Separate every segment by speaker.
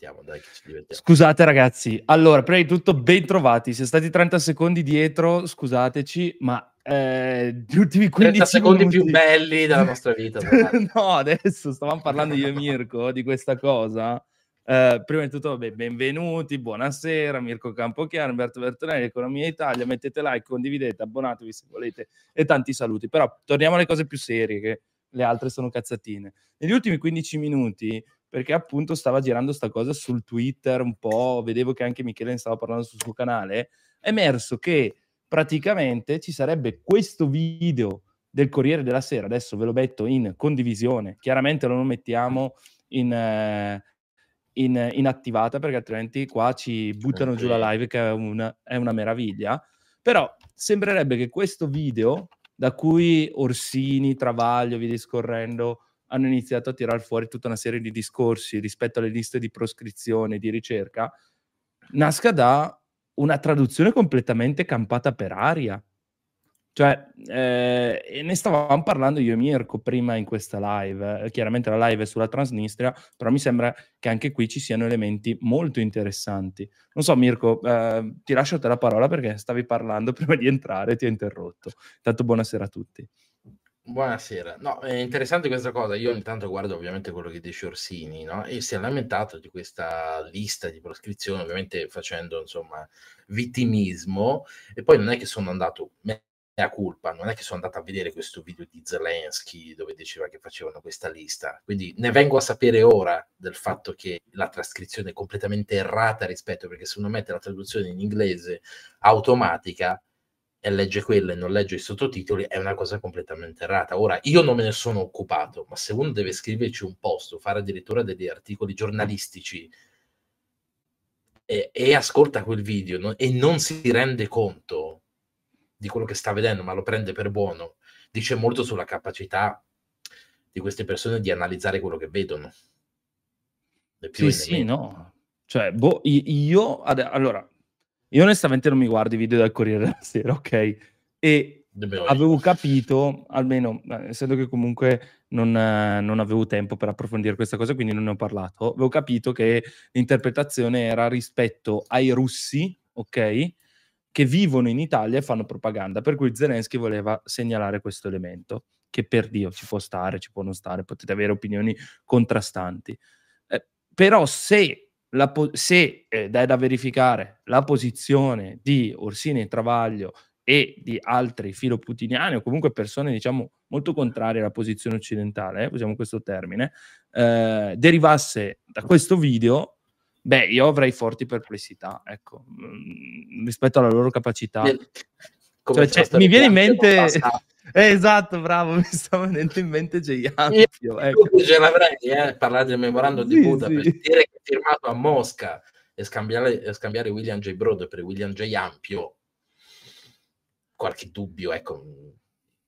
Speaker 1: Divertiamo, dai, ci divertiamo.
Speaker 2: Scusate ragazzi, allora, prima di tutto ben trovati, siete stati 30 secondi dietro, scusateci, ma eh, gli ultimi 15
Speaker 1: 30 secondi
Speaker 2: minuti...
Speaker 1: più belli della nostra vita.
Speaker 2: no, adesso stavamo parlando io e Mirko di questa cosa. Eh, prima di tutto, vabbè, benvenuti, buonasera, Mirko Campochiano, Umberto Bertonelli, Economia Italia, mettete like, condividete, abbonatevi se volete e tanti saluti. Però torniamo alle cose più serie, che le altre sono cazzatine. Negli ultimi 15 minuti, perché appunto stava girando sta cosa sul Twitter un po', vedevo che anche Michele ne stava parlando sul suo canale, è emerso che praticamente ci sarebbe questo video del Corriere della Sera, adesso ve lo metto in condivisione, chiaramente lo mettiamo in, eh, in, in attivata perché altrimenti qua ci buttano giù la live che è una, è una meraviglia, però sembrerebbe che questo video da cui Orsini, Travaglio, via discorrendo, hanno iniziato a tirare fuori tutta una serie di discorsi rispetto alle liste di proscrizione, di ricerca, nasca da una traduzione completamente campata per aria. Cioè, eh, e ne stavamo parlando io e Mirko prima in questa live. Eh, chiaramente la live è sulla Transnistria, però mi sembra che anche qui ci siano elementi molto interessanti. Non so, Mirko, eh, ti lascio te la parola perché stavi parlando prima di entrare, ti ho interrotto. Intanto buonasera a tutti.
Speaker 1: Buonasera. No, è interessante questa cosa. Io intanto guardo ovviamente quello che dice Orsini, no? E si è lamentato di questa lista di proscrizione, ovviamente facendo, insomma, vittimismo. E poi non è che sono andato, mea culpa, non è che sono andato a vedere questo video di Zelensky dove diceva che facevano questa lista. Quindi ne vengo a sapere ora del fatto che la trascrizione è completamente errata rispetto, perché se uno mette la traduzione in inglese automatica, e legge quello e non legge i sottotitoli è una cosa completamente errata. Ora, io non me ne sono occupato, ma se uno deve scriverci un post o fare addirittura degli articoli giornalistici e, e ascolta quel video no, e non si rende conto di quello che sta vedendo, ma lo prende per buono, dice molto sulla capacità di queste persone di analizzare quello che vedono.
Speaker 2: Sì, sì, no. Cioè, boh, io, allora, io onestamente non mi guardo i video del Corriere della Sera, ok? E avevo capito, almeno, eh, essendo che comunque non, eh, non avevo tempo per approfondire questa cosa, quindi non ne ho parlato, avevo capito che l'interpretazione era rispetto ai russi, ok? Che vivono in Italia e fanno propaganda, per cui Zelensky voleva segnalare questo elemento, che per Dio ci può stare, ci può non stare, potete avere opinioni contrastanti. Eh, però se, po- se eh, dai da verificare la posizione di Orsini e Travaglio e di altri filoputiniani o comunque persone diciamo molto contrarie alla posizione occidentale, eh, usiamo questo termine, eh, derivasse da questo video, beh, io avrei forti perplessità, ecco, mm, rispetto alla loro capacità. Cioè, cioè, mi viene in mente... Eh, esatto, bravo, mi sta venendo in mente Jay
Speaker 1: Io
Speaker 2: Ampio, ecco.
Speaker 1: ce l'avrei, eh, parlare del memorandum di
Speaker 2: Sì,
Speaker 1: Budapest,
Speaker 2: sì.
Speaker 1: dire che è firmato a Mosca e scambiare, e scambiare William J. Broad per William J. Ampio, qualche dubbio, ecco,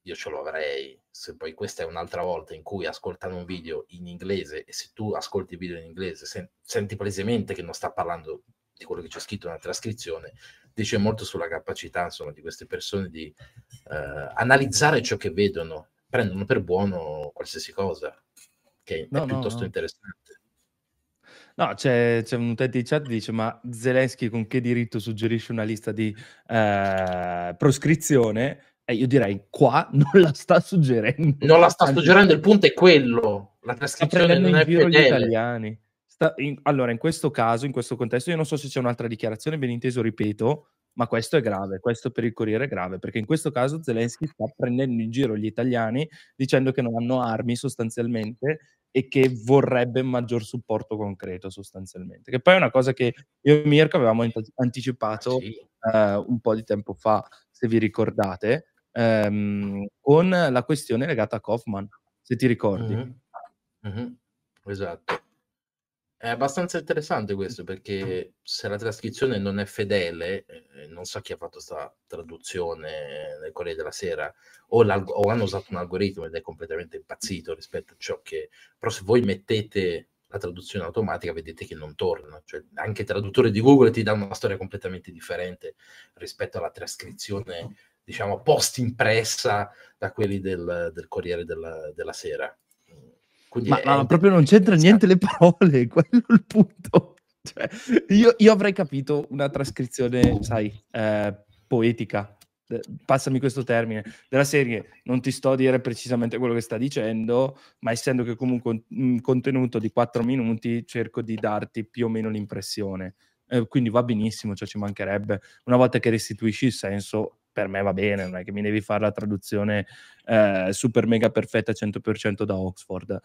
Speaker 1: io ce lo avrei. Se poi questa è un'altra volta in cui ascoltano un video in inglese e se tu ascolti il video in inglese sen- senti palesemente che non sta parlando di quello che c'è scritto nella trascrizione, dice molto sulla capacità insomma, di queste persone di eh, analizzare ciò che vedono, prendono per buono qualsiasi cosa, che
Speaker 2: No,
Speaker 1: è piuttosto
Speaker 2: no.
Speaker 1: interessante.
Speaker 2: No, c'è, c'è un utente di chat che dice: Ma Zelensky con che diritto suggerisce una lista di eh, proscrizione? E io direi: qua non la sta suggerendo.
Speaker 1: Non la sta suggerendo, il punto è quello, la trascrizione non è
Speaker 2: giro gli
Speaker 1: fedele.
Speaker 2: italiani. Sta in allora in questo caso, in questo contesto, io non so se c'è un'altra dichiarazione, ben inteso ripeto, ma questo è grave, questo per il Corriere è grave, perché in questo caso Zelensky sta prendendo in giro gli italiani dicendo che non hanno armi sostanzialmente e che vorrebbe maggior supporto concreto sostanzialmente, che poi è una cosa che io e Mirko avevamo ant anticipato,
Speaker 1: Sì.
Speaker 2: ehm, un po' di tempo fa, se vi ricordate, ehm, con la questione legata a Kaufman, se ti ricordi.
Speaker 1: Mh-mh. Mh-mh. Esatto. È abbastanza interessante questo perché se la trascrizione non è fedele, ehm, non so chi ha fatto 'sta traduzione nel Corriere della Sera, o o hanno usato un algoritmo ed è completamente impazzito rispetto a ciò che però se voi mettete la traduzione automatica vedete che non torna, cioè anche il traduttore di Google ti dà una storia completamente differente rispetto alla trascrizione, diciamo, post impressa da quelli del del Corriere della della Sera. Quindi
Speaker 2: Ma
Speaker 1: è
Speaker 2: ma proprio non c'entra niente le parole, quello è il punto. Cioè, io io avrei capito una trascrizione, sai, ehm, poetica, passami questo termine, della serie: non ti sto a dire precisamente quello che sta dicendo, ma essendo che comunque un contenuto di 4 minuti, cerco di darti più o meno l'impressione. Ehm, quindi va benissimo, cioè ci mancherebbe. Una volta che restituisci il senso, per me va bene, non è che mi devi far la traduzione, ehm, super mega perfetta 100% da Oxford.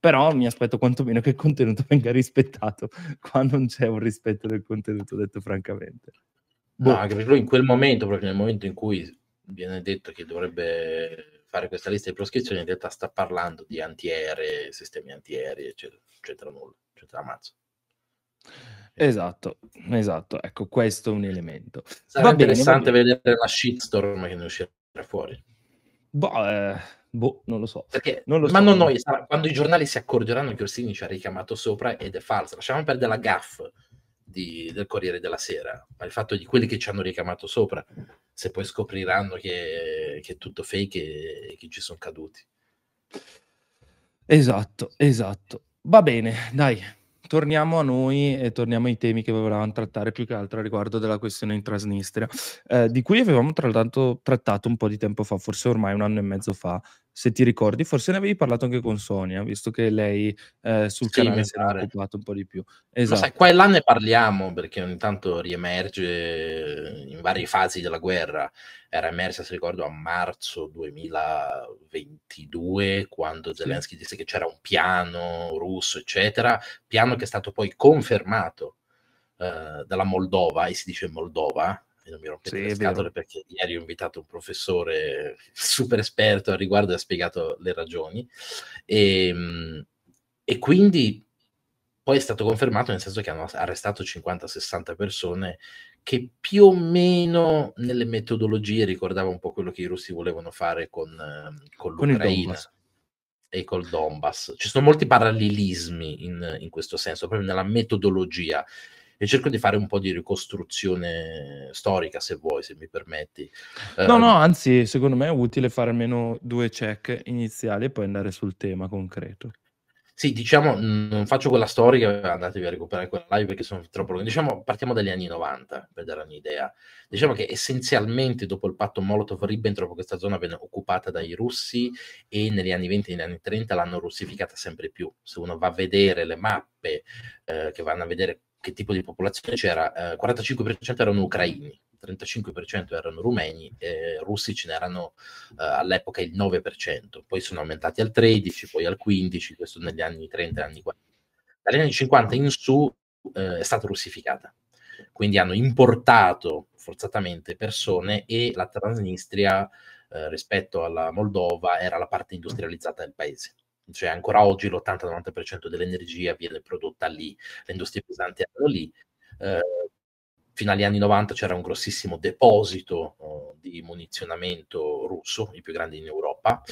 Speaker 2: Però mi aspetto quantomeno che il contenuto venga rispettato, qua non c'è un rispetto del contenuto, detto francamente.
Speaker 1: No,
Speaker 2: Boh.
Speaker 1: anche perché lui in quel momento, proprio nel momento in cui viene detto che dovrebbe fare questa lista di proscrizioni, in realtà sta parlando di antiaeree, sistemi antiaerei, eccetera, non c'entra nulla, c'entra una mazza.
Speaker 2: Esatto, esatto. Ecco, questo è un elemento.
Speaker 1: Sarà
Speaker 2: Va
Speaker 1: interessante
Speaker 2: bene.
Speaker 1: vedere la shitstorm che ne uscirà fuori.
Speaker 2: Boh, ehm, boh, non lo so.
Speaker 1: Perché
Speaker 2: Non lo
Speaker 1: ma
Speaker 2: so,
Speaker 1: non noi, sarà quando i giornali si accorgeranno che Orsini ci ha richiamato sopra ed è falsa. Lasciamo perdere la gaffe di del Corriere della Sera, ma il fatto di quelli che ci hanno richiamato sopra, se poi scopriranno che che è tutto fake e che ci son caduti.
Speaker 2: Esatto, esatto. Va bene, dai, torniamo a noi e torniamo ai temi che volevam trattare più che altro riguardo della questione in Transnistria, ehm, di cui avevamo tra l'altro trattato un po' di tempo fa, forse ormai 1 anno e mezzo fa, se ti ricordi. Forse ne avevi parlato anche con Sonia, visto che lei, ehm, sul
Speaker 1: Sì,
Speaker 2: canale n'è
Speaker 1: pare.
Speaker 2: occupato un po' di più.
Speaker 1: Ma sai,
Speaker 2: Esatto.
Speaker 1: qua e là ne parliamo perché ogni tanto riemerge in varie fasi della guerra. Era emersa, se ricordo, a marzo 2022, quando. Zelensky disse che c'era un piano russo, eccetera, piano che è stato poi confermato, ehm, dalla Moldova, e si dice Moldova, e non mi rompete
Speaker 2: Sì,
Speaker 1: le scatole perché ieri ho invitato un professore super esperto al riguardo e ha spiegato le ragioni. Ehm, e quindi poi è stato confermato, nel senso che hanno arrestato 50, 60 persone che più o meno nelle metodologie ricordava un po' quello che i russi volevano fare con con
Speaker 2: Con
Speaker 1: l'Ucraina
Speaker 2: Donbass.
Speaker 1: e col Donbass. Ci sono molti parallelismi in in questo senso, proprio nella metodologia. E cerco di fare un po' di ricostruzione storica, se vuoi, se mi permetti.
Speaker 2: No,
Speaker 1: Ehm
Speaker 2: no, anzi, secondo me è utile fare almeno 2 check iniziali e poi andare sul tema concreto.
Speaker 1: Sì, diciamo, non faccio quella storica, andatevi a recuperare quella live perché sono troppo lunghe. Diciamo, partiamo dagli anni '90 per dare un'idea. Diciamo che essenzialmente dopo il patto Molotov-Ribbentrop questa zona venne occupata dai russi e negli anni '20 e negli anni '30 l'hanno russificata sempre più. Se uno va a vedere le mappe, ehm, che vanno a vedere che tipo di popolazione c'era, ehm, 45% erano ucraini, 35% erano rumeni, e russi ce n'erano, ehm, all'epoca il 9%, poi sono aumentati al 13, poi al 15, questo negli anni '30 e anni qua dagli anni '50 in su, ehm, è stata russificata. Quindi hanno importato forzatamente persone e la Transnistria, ehm, rispetto alla Moldova, era la parte industrializzata del paese. Cioè ancora oggi l'80-90% dell'energia viene prodotta lì, le industrie pesanti erano lì. Ehm, fino agli anni '90 c'era un grossissimo deposito, uhm, di munizionamento russo, il più grande in Europa,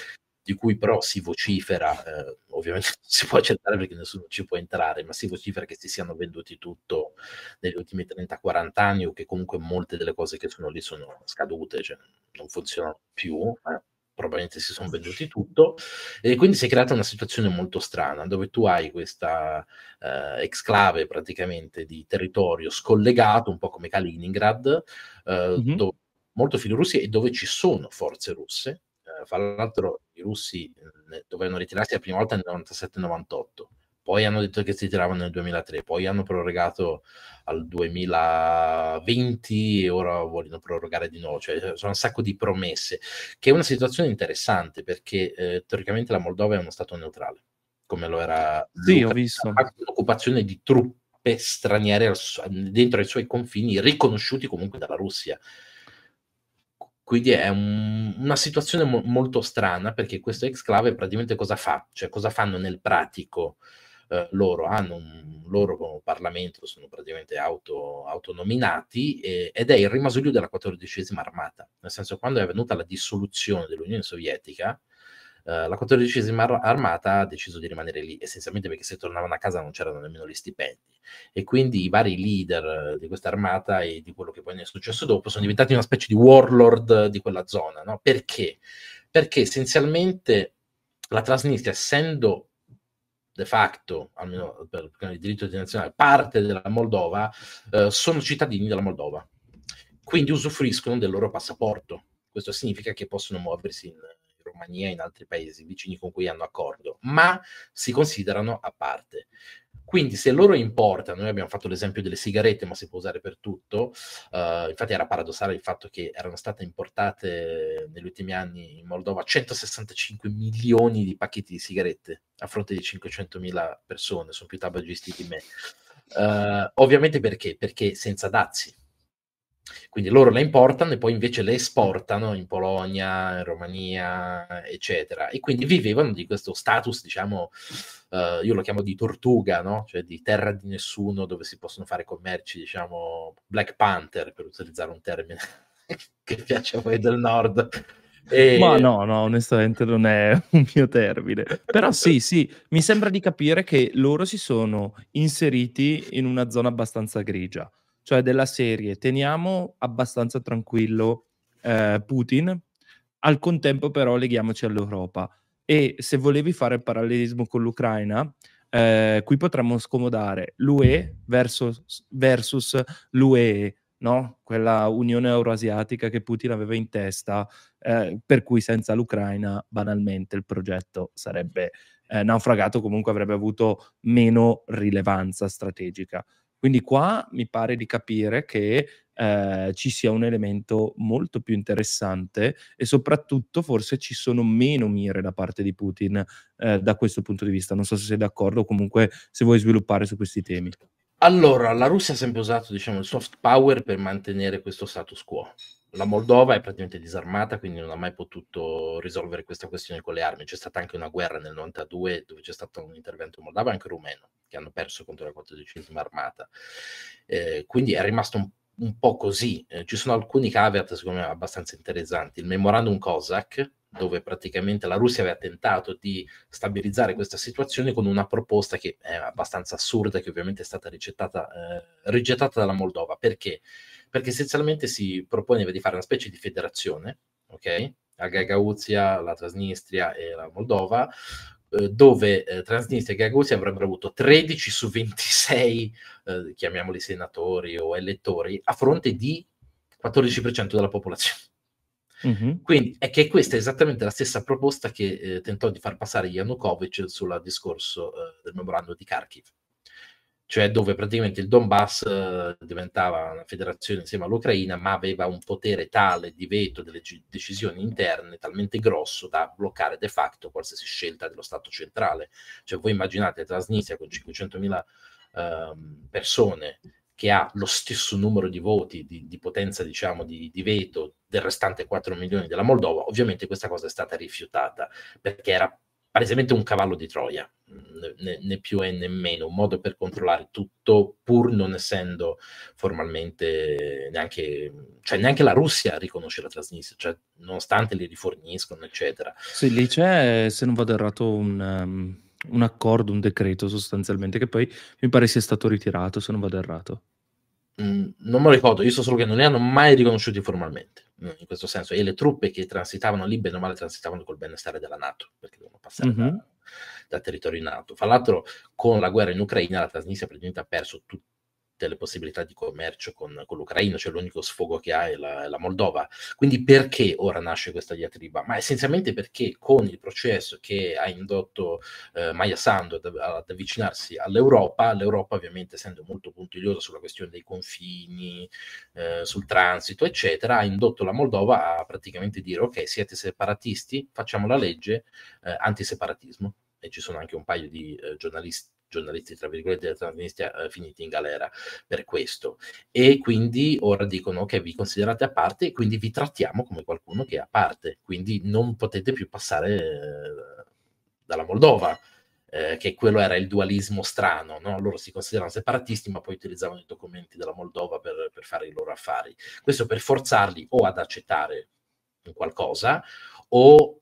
Speaker 1: di cui però si vocifera, ehm, ovviamente non si può accettare perché nessuno ci può entrare, ma si vocifera che si siano venduti tutto negli ultimi 30, 40 anni o che comunque molte delle cose che sono lì sono scadute, cioè non funzionano più, eh, probabilmente si son venduti tutto. E quindi si è creata una situazione molto strana, dove tu hai questa, ehm, exclave praticamente di territorio scollegato, un po' come Kaliningrad, ehm,
Speaker 2: Mh-mh.
Speaker 1: do molto filorussi e dove ci sono forze russe. Ehm, fra l'altro i russi, mhmm, dovevano ritirarsi la prima volta nel '97, '98. Poi hanno detto che si tiravano nel 2003, poi hanno prorogato al 2020 e ora vogliono prorogare di nuovo, cioè sono un sacco di promesse, che è una situazione interessante perché eh, teoricamente la Moldova è uno stato neutrale, come lo era
Speaker 2: Sì, ho visto.
Speaker 1: l'occupazione di truppe straniere dentro i suoi confini, riconosciuti comunque dalla Russia. Quindi è un- una situazione mo- molto strana perché questo exclave praticamente cosa fa? Cioè cosa fanno nel pratico? Eh, loro hanno un loro Parlamento, sono praticamente auto, autonominati eh, ed è il rimasuglio della quattordicesima armata, nel senso quando è avvenuta la dissoluzione dell'Unione Sovietica, eh, la quattordicesima ar- armata ha deciso di rimanere lì, essenzialmente perché se tornavano a casa non c'erano nemmeno gli stipendi e quindi i vari leader eh, di questa armata e di quello che poi ne è successo dopo sono diventati una specie di warlord di quella zona, no? Perché? Perché essenzialmente la Transnistria, essendo de facto, almeno per il diritto internazionale, parte della Moldova, eh, sono cittadini della Moldova. Quindi usufruiscono del loro passaporto. Questo significa che possono muoversi in Romania e in altri paesi vicini con cui hanno accordo, ma si considerano a parte. Quindi se loro importano, noi abbiamo fatto l'esempio delle sigarette, ma si può usare per tutto, uh, infatti era paradossale il fatto che erano state importate negli ultimi anni in Moldova 165 milioni di pacchetti di sigarette a fronte di 500 mila persone, sono più tabagisti di me. Uh, ovviamente perché? Perché senza dazi. Quindi loro le importano e poi invece le esportano in Polonia, in Romania, eccetera. E quindi vivevano di questo status, diciamo, uh, io lo chiamo di tortuga, no? Cioè di terra di nessuno dove si possono fare commerci, diciamo, Black Panther, per utilizzare un termine che piace a voi del nord.
Speaker 2: E... Ma no, no, onestamente non è un mio termine. Però sì, sì, mi sembra di capire che loro si sono inseriti in una zona abbastanza grigia cioè della serie teniamo abbastanza tranquillo eh, Putin, al contempo però leghiamoci all'Europa. E se volevi fare il parallelismo con l'Ucraina, eh, qui potremmo scomodare l'UE versus, versus l'UE, no? quella Unione Euroasiatica che Putin aveva in testa, eh, per cui senza l'Ucraina banalmente il progetto sarebbe eh, naufragato, comunque avrebbe avuto meno rilevanza strategica. Quindi qua mi pare di capire che eh, ci sia un elemento molto più interessante e soprattutto forse ci sono meno mire da parte di Putin eh, da questo punto di vista. Non so se sei d'accordo o comunque se vuoi sviluppare su questi temi.
Speaker 1: Allora, la Russia ha sempre usato diciamo, il soft power per mantenere questo status quo la Moldova è praticamente disarmata, quindi non ha mai potuto risolvere questa questione con le armi. C'è stata anche una guerra nel 92 dove c'è stato un intervento moldavo e anche rumeno, che hanno perso contro la 14 armata. Eh, quindi è rimasto un, un po' così. Eh, ci sono alcuni caveat, secondo me, abbastanza interessanti. Il memorandum COSAC, dove praticamente la Russia aveva tentato di stabilizzare questa situazione con una proposta che è abbastanza assurda, che ovviamente è stata eh, rigettata dalla Moldova. Perché? Perché essenzialmente si proponeva di fare una specie di federazione, ok? La Gagauzia, la Transnistria e la Moldova, eh, dove eh, Transnistria e Gagauzia avrebbero avuto 13 su 26, eh, chiamiamoli senatori o elettori, a fronte di 14% della popolazione. Mm-hmm. Quindi è che questa è esattamente la stessa proposta che eh, tentò di far passare Yanukovych sul discorso eh, del memorandum di Kharkiv cioè dove praticamente il Donbass eh, diventava una federazione insieme all'Ucraina, ma aveva un potere tale di veto delle decisioni interne talmente grosso da bloccare de facto qualsiasi scelta dello Stato centrale. Cioè voi immaginate Transnistria con 500.000 eh, persone che ha lo stesso numero di voti, di, di potenza diciamo di, di veto del restante 4 milioni della Moldova, ovviamente questa cosa è stata rifiutata perché era palesemente un cavallo di Troia, né, né, più e né meno, un modo per controllare tutto, pur non essendo formalmente neanche, cioè neanche la Russia riconosce la Transnistria, cioè nonostante li riforniscono, eccetera.
Speaker 2: Sì, lì c'è, se non vado errato, un, um, un accordo, un decreto sostanzialmente, che poi mi pare sia stato ritirato, se non vado errato.
Speaker 1: Mm, non me lo ricordo, io so solo che non li hanno mai riconosciuti formalmente, mm, in questo senso, e le truppe che transitavano lì, bene o male, transitavano col benestare della Nato, perché devono passare mm-hmm. da, dal territorio NATO. Fra l'altro, con la guerra in Ucraina, la Transnistria praticamente ha perso tut- delle possibilità di commercio con, con l'Ucraina, cioè l'unico sfogo che ha è la, la, Moldova. Quindi perché ora nasce questa diatriba? Ma essenzialmente perché con il processo che ha indotto eh, Maya Sandu ad, ad, avvicinarsi all'Europa, l'Europa ovviamente essendo molto puntigliosa sulla questione dei confini, eh, sul transito, eccetera, ha indotto la Moldova a praticamente dire ok, siete separatisti, facciamo la legge eh, antiseparatismo. E ci sono anche un paio di eh, giornalisti giornalisti, tra virgolette, della Transnistria eh, finiti in galera per questo. E quindi ora dicono che vi considerate a parte e quindi vi trattiamo come qualcuno che è a parte, quindi non potete più passare eh, dalla Moldova. Eh, che quello era il dualismo strano, no? loro si considerano separatisti ma poi utilizzavano i documenti della Moldova per, per fare i loro affari. Questo per forzarli o ad accettare qualcosa o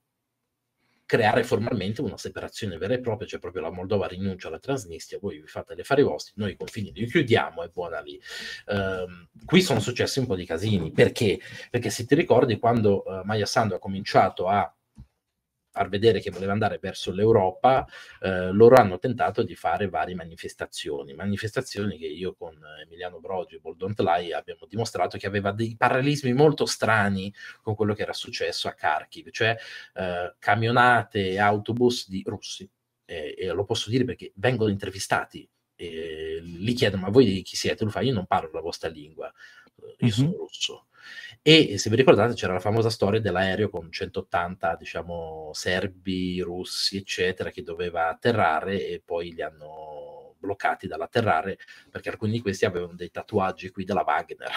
Speaker 1: creare formalmente una separazione vera e propria, cioè proprio la Moldova rinuncia alla Transnistria, voi vi fate le affari vostri, noi i confini li chiudiamo e buona lì. Uh, qui sono successi un po' di casini, perché? Perché se ti ricordi quando uh, Maya Sandu ha cominciato a far vedere che voleva andare verso l'Europa, eh, loro hanno tentato di fare varie manifestazioni, manifestazioni che io con Emiliano Brogi e Boldontlai abbiamo dimostrato che aveva dei parallelismi molto strani con quello che era successo a Kharkiv, cioè eh, camionate e autobus di russi, e, e lo posso dire perché vengono intervistati e gli chiedono ma voi chi siete? Lui fa io non parlo la vostra lingua, io mm-hmm. sono russo e se vi ricordate c'era la famosa storia dell'aereo con 180, diciamo, serbi, russi, eccetera, che doveva atterrare e poi li hanno bloccati dall'atterrare perché alcuni di questi avevano dei tatuaggi qui della Wagner.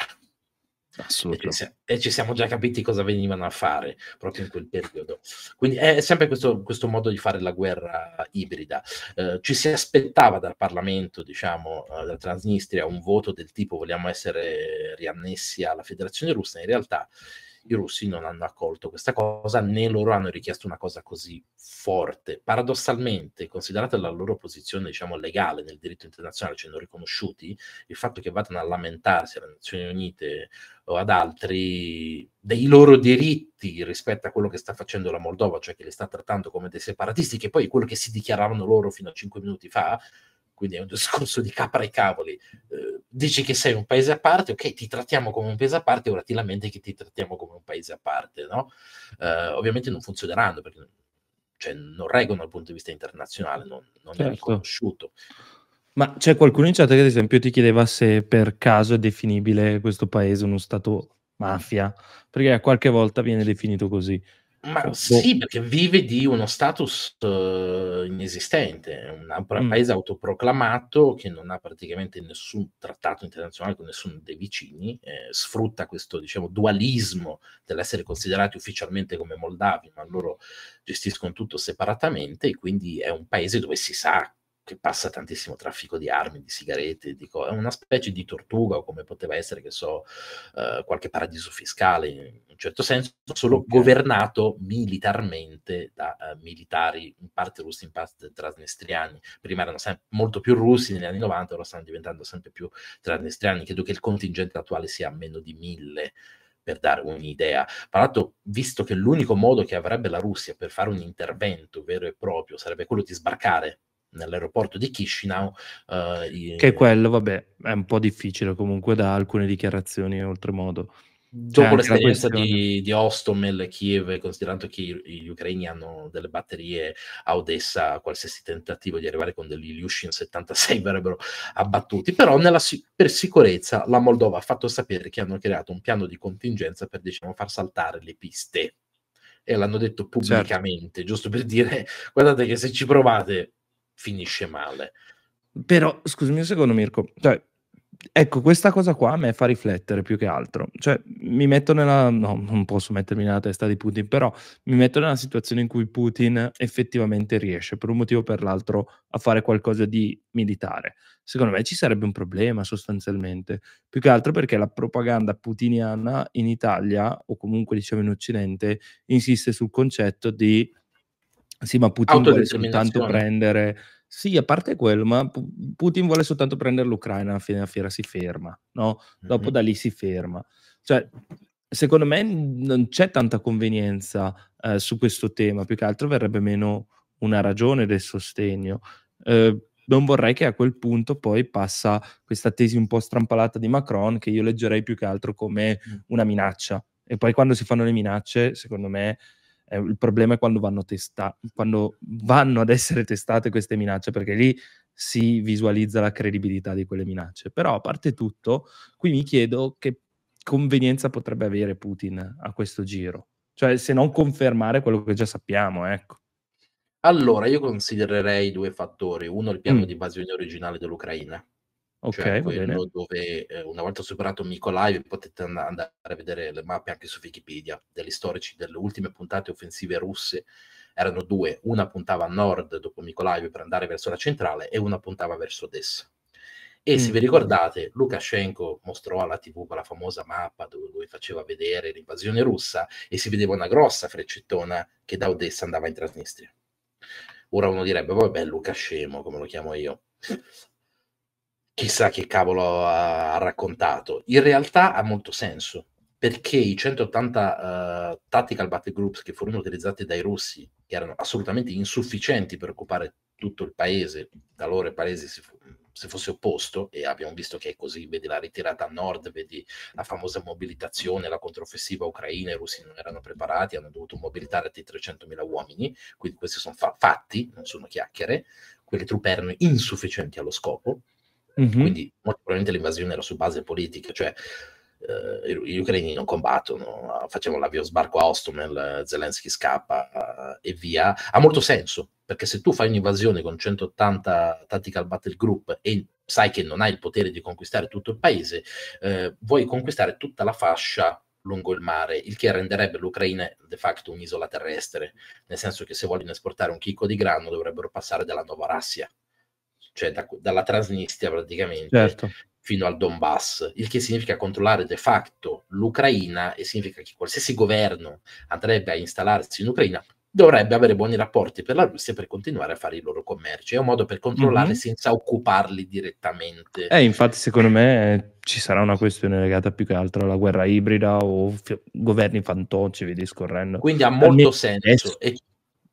Speaker 1: E ci, e ci, siamo già capiti cosa venivano a fare proprio in quel periodo. Quindi è sempre questo, questo modo di fare la guerra ibrida. Eh, ci si aspettava dal Parlamento, diciamo, eh, della Transnistria un voto del tipo vogliamo essere riannessi alla Federazione Russa, in realtà i russi non hanno accolto questa cosa, né loro hanno richiesto una cosa così forte. Paradossalmente, considerata la loro posizione, diciamo, legale nel diritto internazionale, cioè non riconosciuti, il fatto che vadano a lamentarsi alle Nazioni Unite o ad altri dei loro diritti rispetto a quello che sta facendo la Moldova, cioè che li sta trattando come dei separatisti, che poi è quello che si dichiaravano loro fino a cinque minuti fa, quindi è un discorso di capra e cavoli. Eh, dici che sei un paese a parte, ok, ti trattiamo come un paese a parte, ora ti lamenti che ti trattiamo come un paese a parte, no? Eh, ovviamente non funzioneranno perché cioè, non reggono dal punto di vista internazionale, non, non certo. è riconosciuto.
Speaker 2: Ma c'è qualcuno in chat che ad esempio ti chiedeva se per caso è definibile questo paese uno stato mafia, perché qualche volta viene definito così.
Speaker 1: Ma boh. sì, perché vive di uno status uh, inesistente, è un mm. paese autoproclamato che non ha praticamente nessun trattato internazionale con nessuno dei vicini, eh, sfrutta questo diciamo, dualismo dell'essere considerati ufficialmente come moldavi, ma loro gestiscono tutto separatamente e quindi è un paese dove si sa che passa tantissimo traffico di armi, di sigarette, di co- è una specie di tortuga o come poteva essere, che so, uh, qualche paradiso fiscale in un certo senso, solo governato militarmente da uh, militari in parte russi, in parte trasnestriani. Prima erano sempre molto più russi negli anni 90, ora stanno diventando sempre più trasnestriani. Credo che il contingente attuale sia meno di mille per dare un'idea. Tra l'altro, visto che l'unico modo che avrebbe la Russia per fare un intervento vero e proprio sarebbe quello di sbarcare nell'aeroporto di Chisinau.
Speaker 2: Uh, che quello, vabbè, è un po' difficile comunque da alcune dichiarazioni oltremodo.
Speaker 1: Dopo l'esperienza di, di, Ostomel e Kiev, considerando che gli ucraini hanno delle batterie a Odessa, qualsiasi tentativo di arrivare con degli Ilyushin 76 verrebbero abbattuti, però nella, per sicurezza la Moldova ha fatto sapere che hanno creato un piano di contingenza per diciamo, far saltare le piste e l'hanno detto certo. pubblicamente, certo. giusto per dire guardate che se ci provate finisce male.
Speaker 2: Però, scusami un secondo Mirko, cioè, ecco, questa cosa qua a me fa riflettere più che altro. Cioè, mi metto nella... no, non posso mettermi nella testa di Putin, però mi metto nella situazione in cui Putin effettivamente riesce, per un motivo o per l'altro, a fare qualcosa di militare. Secondo me ci sarebbe un problema sostanzialmente, più che altro perché la propaganda putiniana in Italia, o comunque diciamo in Occidente, insiste sul concetto di sì, ma Putin vuole soltanto prendere sì, a parte quello, ma Putin vuole soltanto prendere l'Ucraina a fine fiera si ferma, no, dopo Mh-mh. da lì si ferma. Cioè, secondo me non c'è tanta convenienza, ehm, su questo tema, più che altro verrebbe meno una ragione del sostegno. Ehm, non vorrei che a quel punto poi passa questa tesi un po' strampalata di Macron che io leggerei più che altro come una minaccia. E poi quando si fanno le minacce, secondo me, eh, il problema è quando vanno, testa- quando vanno ad essere testate queste minacce, perché lì si visualizza la credibilità di quelle minacce. Però a parte tutto, qui mi chiedo che convenienza potrebbe avere Putin a questo giro. Cioè, se non confermare quello che già sappiamo, ecco.
Speaker 1: Allora, io considererei due fattori. Uno, il piano
Speaker 2: Mm.
Speaker 1: di invasione originale dell'Ucraina,
Speaker 2: Ok,
Speaker 1: cioè
Speaker 2: va bene.
Speaker 1: quello dove eh, una volta superato Mykolaiv potete and- andare a vedere le mappe anche su Wikipedia degli storici delle ultime puntate offensive russe. Erano due, una puntava a nord dopo Mykolaiv per andare verso la centrale e una puntava verso Odessa. E se
Speaker 2: Mm.
Speaker 1: vi ricordate, Lukashenko mostrò alla TV quella famosa mappa dove lui faceva vedere l'invasione russa e si vedeva una grossa freccettona che da Odessa andava in Transnistria. Ora uno direbbe, vabbè, Lukascemo, come lo chiamo io. Chissà che cavolo ha, ha raccontato. In realtà ha molto senso, perché i 180 uh, tactical battle groups che furono utilizzati dai russi, che erano assolutamente insufficienti per occupare tutto il paese, da loro il paese si, fu- si fosse opposto, e abbiamo visto che è così, vedi la ritirata a nord, vedi la famosa mobilitazione, la controffensiva ucraina, i russi non erano preparati, hanno dovuto mobilitare 300.000 uomini, quindi questi sono fa- fatti, non sono chiacchiere, quelle truppe erano insufficienti allo scopo,
Speaker 2: Mhm.
Speaker 1: quindi molto probabilmente l'invasione era su base politica, cioè eh, gli ucraini non combattono, facciamo l'avvio sbarco a Ostomel, Zelensky scappa eh, e via. Ha molto senso, perché se tu fai un'invasione con 180 tactical battle group e sai che non hai il potere di conquistare tutto il paese, eh, vuoi conquistare tutta la fascia lungo il mare, il che renderebbe l'Ucraina de facto un'isola terrestre, nel senso che se vogliono esportare un chicco di grano dovrebbero passare dalla Nova Rassia, cioè da- dalla Transnistria praticamente,
Speaker 2: Certo.
Speaker 1: fino al Donbass, il che significa controllare de facto l'Ucraina e significa che qualsiasi governo andrebbe a installarsi in Ucraina dovrebbe avere buoni rapporti per la Russia per continuare a fare i loro commerci. È un modo per controllarli
Speaker 2: Mhm.
Speaker 1: senza occuparli direttamente.
Speaker 2: Eh, infatti, secondo me eh, ci sarà una questione legata più che altro alla guerra ibrida o fi- governi fantocci, via discorrendo.
Speaker 1: Quindi ha molto senso. E,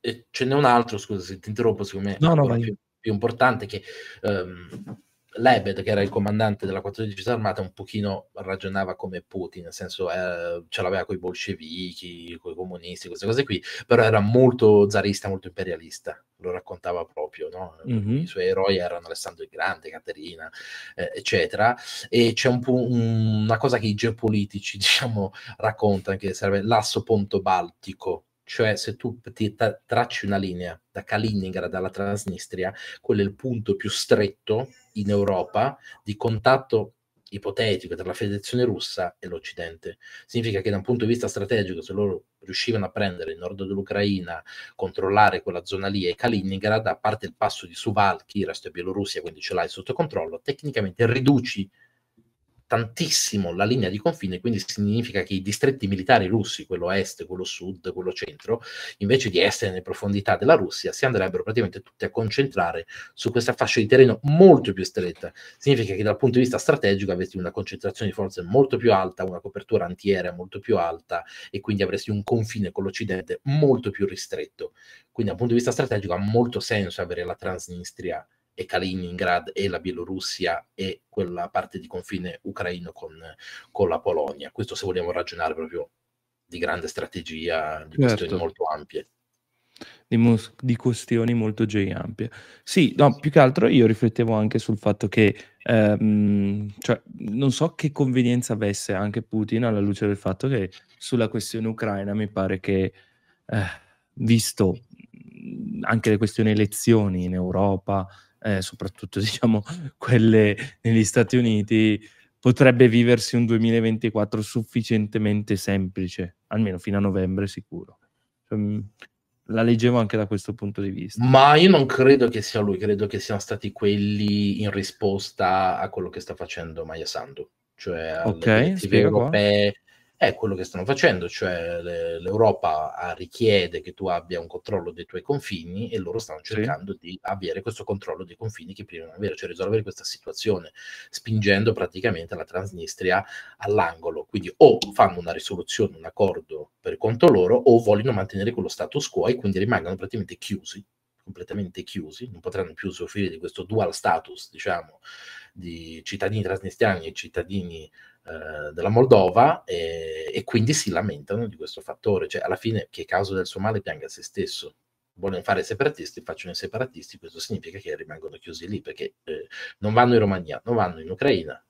Speaker 1: e ce n'è un altro, scusa se ti interrompo, secondo me
Speaker 2: No, no, vai.
Speaker 1: più, più importante, che ehm, Lebed, che era il comandante della 14 armata, un pochino ragionava come Putin, nel senso eh, ce l'aveva con i bolscevichi, con i comunisti, queste cose qui, però era molto zarista, molto imperialista, lo raccontava proprio, no?
Speaker 2: Mhm.
Speaker 1: I suoi eroi erano Alessandro il Grande, Caterina, eh, eccetera, e c'è un po' un- una cosa che i geopolitici, diciamo, raccontano, che serve l'asso ponto baltico, cioè se tu ti ta- tracci una linea da Kaliningrad alla Transnistria, quello è il punto più stretto in Europa di contatto ipotetico tra la Federazione russa e l'Occidente. Significa che da un punto di vista strategico, se loro riuscivano a prendere il nord dell'Ucraina, controllare quella zona lì e Kaliningrad, a parte il passo di Suvalki, il resto è Bielorussia, quindi ce l'hai sotto controllo, tecnicamente riduci tantissimo la linea di confine, quindi significa che i distretti militari russi, quello est, quello sud, quello centro, invece di essere nelle profondità della Russia, si andrebbero praticamente tutti a concentrare su questa fascia di terreno molto più stretta. Significa che dal punto di vista strategico avresti una concentrazione di forze molto più alta, una copertura antiaerea molto più alta e quindi avresti un confine con l'Occidente molto più ristretto. Quindi dal punto di vista strategico ha molto senso avere la Transnistria e Kaliningrad e la Bielorussia e quella parte di confine ucraino con, con la Polonia. Questo se vogliamo ragionare proprio di grande strategia, di questioni
Speaker 2: Certo.
Speaker 1: molto ampie.
Speaker 2: di, mos- di questioni molto J ampie. Sì, no, più che altro io riflettevo anche sul fatto che ehm, cioè, non so che convenienza avesse anche Putin alla luce del fatto che sulla questione ucraina mi pare che, eh, visto anche le questioni elezioni in Europa, eh, soprattutto diciamo quelle negli Stati Uniti, potrebbe viversi un 2024 sufficientemente semplice, almeno fino a novembre sicuro. Cioè, mh, la leggevo anche da questo punto di vista.
Speaker 1: Ma io non credo che sia lui, credo che siano stati quelli in risposta a quello che sta facendo Maya Sandu, cioè alle
Speaker 2: Ok,
Speaker 1: direttive europee. È quello che stanno facendo, cioè le- l'Europa ah, richiede che tu abbia un controllo dei tuoi confini e loro stanno
Speaker 2: Sì.
Speaker 1: cercando di avere questo controllo dei confini che prima non avere, cioè risolvere questa situazione, spingendo praticamente la Transnistria all'angolo. Quindi o fanno una risoluzione, un accordo per conto loro, o vogliono mantenere quello status quo e quindi rimangono praticamente chiusi completamente chiusi, non potranno più usufruire di questo dual status, diciamo, di cittadini trasnistriani e cittadini eh, della Moldova e, e, quindi si lamentano di questo fattore, cioè alla fine chi è causa del suo male pianga se stesso. Vogliono fare i separatisti, facciano i separatisti, questo significa che rimangono chiusi lì perché eh, non vanno in Romania, non vanno in Ucraina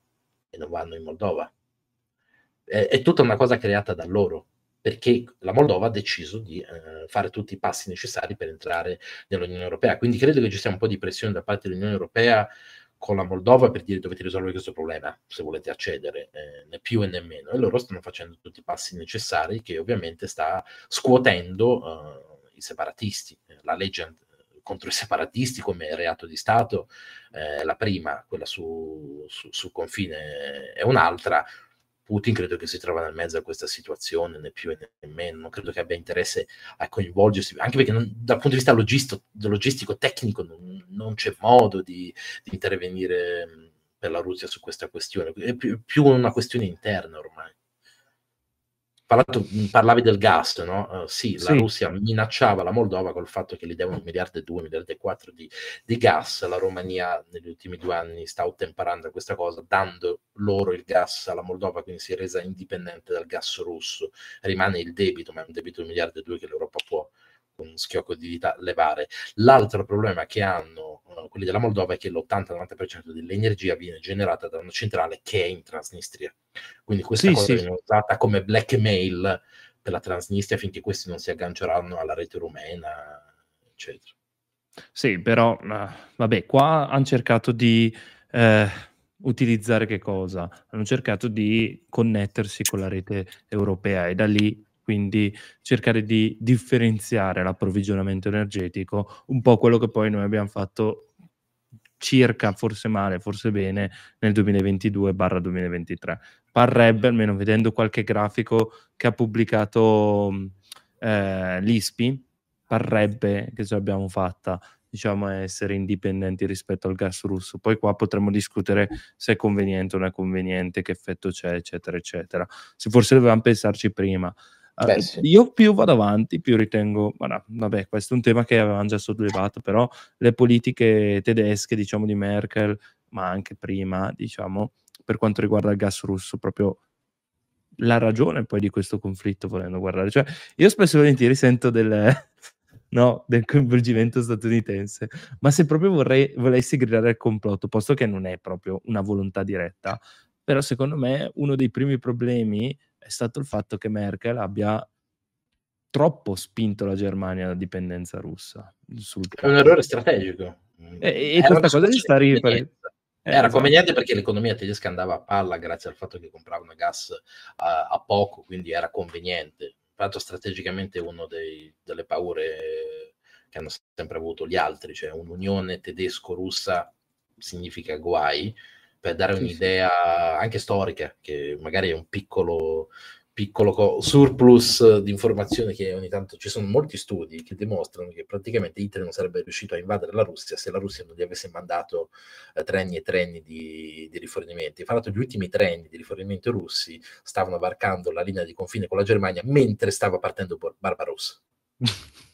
Speaker 1: e non vanno in Moldova. È, è tutta una cosa creata da loro, perché la Moldova ha deciso di eh, fare tutti i passi necessari per entrare nell'Unione Europea. Quindi credo che ci sia un po' di pressione da parte dell'Unione Europea con la Moldova per dire dovete risolvere questo problema se volete accedere, eh, né più e né meno. E loro stanno facendo tutti i passi necessari che ovviamente sta scuotendo eh, i separatisti. La legge contro i separatisti come reato di Stato, eh, la prima, quella su, su, sul confine, è un'altra Putin credo che si trova nel mezzo a questa situazione, né più né meno, non credo che abbia interesse a coinvolgersi, anche perché non, dal punto di vista logistico, logistico tecnico non, non c'è modo di, di, intervenire per la Russia su questa questione, è più, più una questione interna ormai parlato, parlavi del gas, no? Uh, sì, sì, la Russia minacciava la Moldova col fatto che gli devono un miliardo e due, un miliardo e quattro di, di, gas. La Romania negli ultimi due anni sta ottemperando a questa cosa, dando loro il gas alla Moldova, quindi si è resa indipendente dal gas russo. Rimane il debito, ma è un debito di un miliardo e due che l'Europa può con un schiocco di dita levare. L'altro problema che hanno uh, quelli della Moldova è che l'80-90% dell'energia viene generata da una centrale che è in Transnistria. Quindi questa sì, cosa sì. viene usata come blackmail per la Transnistria finché questi non si agganceranno alla rete rumena, eccetera.
Speaker 2: Sì, però, uh, vabbè, qua hanno cercato di... Eh utilizzare che cosa? Hanno cercato di connettersi con la rete europea e da lì quindi cercare di differenziare l'approvvigionamento energetico, un po' quello che poi noi abbiamo fatto circa, forse male, forse bene, nel 2022-2023. Parrebbe, almeno vedendo qualche grafico che ha pubblicato eh, l'ISPI, parrebbe che ce l'abbiamo fatta diciamo essere indipendenti rispetto al gas russo. Poi qua potremmo discutere se è conveniente o non è conveniente, che effetto c'è, eccetera, eccetera. Se forse dovevamo pensarci prima. Beh, sì. Io più vado avanti, più ritengo, vabbè, questo è un tema che avevamo già sollevato, però le politiche tedesche, diciamo, di Merkel, ma anche prima, diciamo, per quanto riguarda il gas russo, proprio la ragione poi di questo conflitto, volendo guardare. Cioè, io spesso e volentieri sento del, no, del coinvolgimento statunitense, ma se proprio vorrei, volessi gridare al complotto, posto che non è proprio una volontà diretta, però secondo me uno dei primi problemi è stato il fatto che Merkel abbia troppo spinto la Germania alla dipendenza russa.
Speaker 1: è un errore strategico.
Speaker 2: E, e questa cosa ci sta riferendo.
Speaker 1: Eh, Era esatto. conveniente perché l'economia tedesca andava a palla grazie al fatto che compravano gas a, a poco, quindi era conveniente. Tanto strategicamente una delle paure che hanno sempre avuto gli altri, cioè un'unione tedesco-russa significa guai, per dare un'idea anche storica, che magari è un piccolo, piccolo surplus di informazioni che ogni tanto ci sono molti studi che dimostrano che praticamente Hitler non sarebbe riuscito a invadere la Russia se la Russia non gli avesse mandato eh, treni e treni di, di rifornimenti. Fra l'altro gli ultimi treni di rifornimento russi stavano varcando la linea di confine con la Germania mentre stava partendo Barbarossa.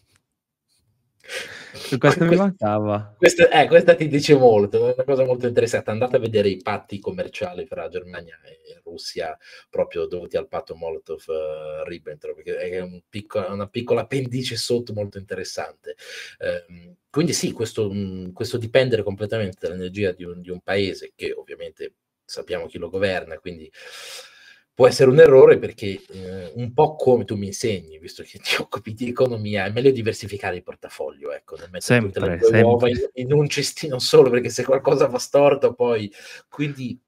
Speaker 2: Questo mi mancava.
Speaker 1: Questa, eh, questa, ti dice molto, è una cosa molto interessante. Andate a vedere i patti commerciali fra Germania e Russia, proprio dovuti al patto Molotov-Ribbentrop, perché è un piccolo, una piccola appendice sotto molto interessante. Um, quindi sì, questo, um, questo, dipendere completamente dall'energia di un, di un paese che ovviamente sappiamo chi lo governa, quindi può essere un errore perché eh, un po' come tu mi insegni, visto che ti occupi di economia, è meglio diversificare il portafoglio, ecco, non mettere sempre, tutte le tue uova in, in, un cestino solo, perché se qualcosa va storto poi... Quindi...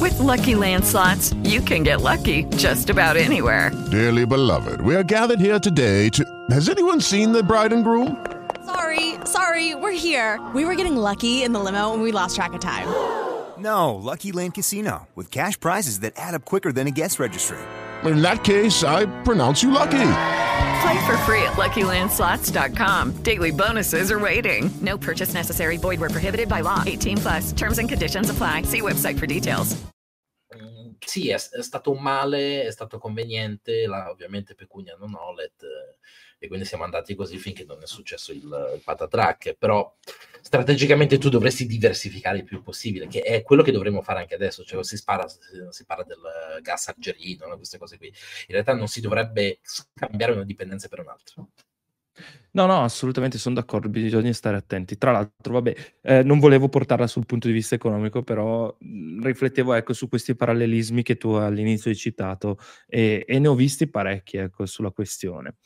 Speaker 3: With lucky landslots, you can get lucky just about anywhere.
Speaker 4: Dearly beloved, we are gathered here today to... Has anyone seen the bride and groom?
Speaker 5: Sorry, sorry, we're here. We were getting lucky in the limo and we lost track of time.
Speaker 6: No, Lucky Land Casino, with cash prizes that add up quicker than a guest registry.
Speaker 4: In that case, I pronounce you lucky.
Speaker 3: Play for free at LuckyLandSlots.com. Daily bonuses are waiting. No purchase necessary. Void where prohibited by law. 18 plus. Terms and conditions apply. See website for details.
Speaker 1: mm, sì, è, è stato un male, è stato conveniente, la, ovviamente pecunia non olet, eh, e quindi siamo andati così finché non è successo il, il patatrack, però strategicamente tu dovresti diversificare il più possibile, che è quello che dovremmo fare anche adesso, cioè si, spara, si, parla del gas algerino, no? queste cose qui, in realtà non si dovrebbe scambiare una dipendenza per un'altra.
Speaker 2: No, no, assolutamente sono d'accordo, bisogna stare attenti. Tra l'altro, vabbè, eh, non volevo portarla sul punto di vista economico, però riflettevo ecco, su questi parallelismi che tu all'inizio hai citato e, e ne ho visti parecchi ecco, sulla questione.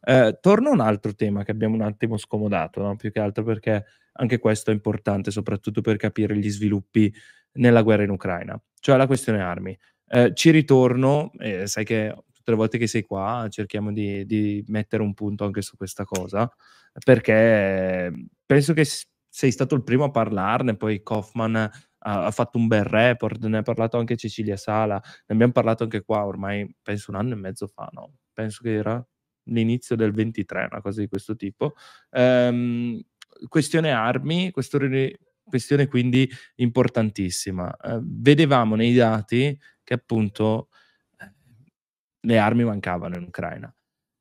Speaker 2: Eh, torno a un altro tema che abbiamo un attimo scomodato, no? più che altro perché anche questo è importante, soprattutto per capire gli sviluppi nella guerra in Ucraina, cioè la questione armi. Eh, ci ritorno, eh, sai che tutte le volte che sei qua cerchiamo di, di, mettere un punto anche su questa cosa, perché penso che sei stato il primo a parlarne, poi Kaufman ha, fatto un bel report, ne ha parlato anche Cecilia Sala, ne abbiamo parlato anche qua ormai, penso un anno e mezzo fa, no? Penso che era l'inizio del 23, una cosa di questo tipo. Ehm, questione armi, questione, questione quindi importantissima. Eh, vedevamo nei dati che appunto le armi mancavano in Ucraina.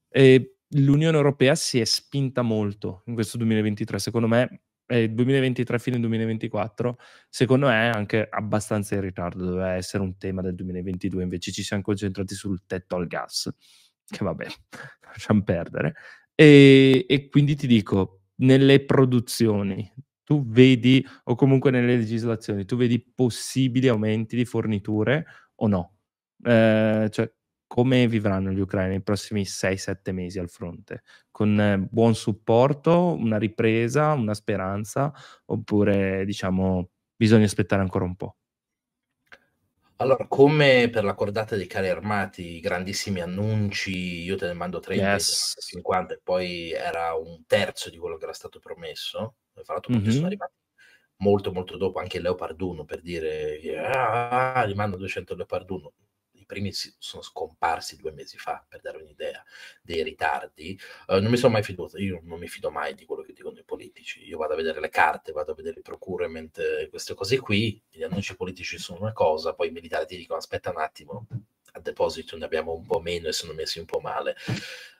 Speaker 2: E l'Unione Europea si è spinta molto in questo 2023, secondo me, eh, 2023 fine 2024, secondo me anche abbastanza in ritardo, doveva essere un tema del 2022, invece ci siamo concentrati sul tetto al gas, che vabbè, lasciamo perdere. E, e quindi ti dico, nelle produzioni, tu vedi, o comunque nelle legislazioni, tu vedi possibili aumenti di forniture o no? Eh, cioè, come vivranno gli ucraini nei prossimi 6-7 mesi al fronte? Con eh, buon supporto, una ripresa, una speranza, oppure diciamo bisogna aspettare ancora un po'?
Speaker 1: Allora, come per la cordata dei carri armati, grandissimi annunci, io te ne mando 30,
Speaker 2: Yes.
Speaker 1: 50 e poi era un terzo di quello che era stato promesso. Fra l'altro molti sono arrivati molto molto dopo, anche il Leopard 1 per dire "Ah, gli mando 200 Leopard 1". I primi sono scomparsi 2 mesi fa, per dare un'idea dei ritardi. Uhm, non mi sono mai fiduto, io non mi fido mai di quello che dicono i politici. Io vado a vedere le carte, vado a vedere il procurement, eh, queste cose qui, gli annunci politici sono una cosa, poi i militari ti dicono: "Aspetta un attimo, a deposito ne abbiamo un po' meno e sono messi un po' male".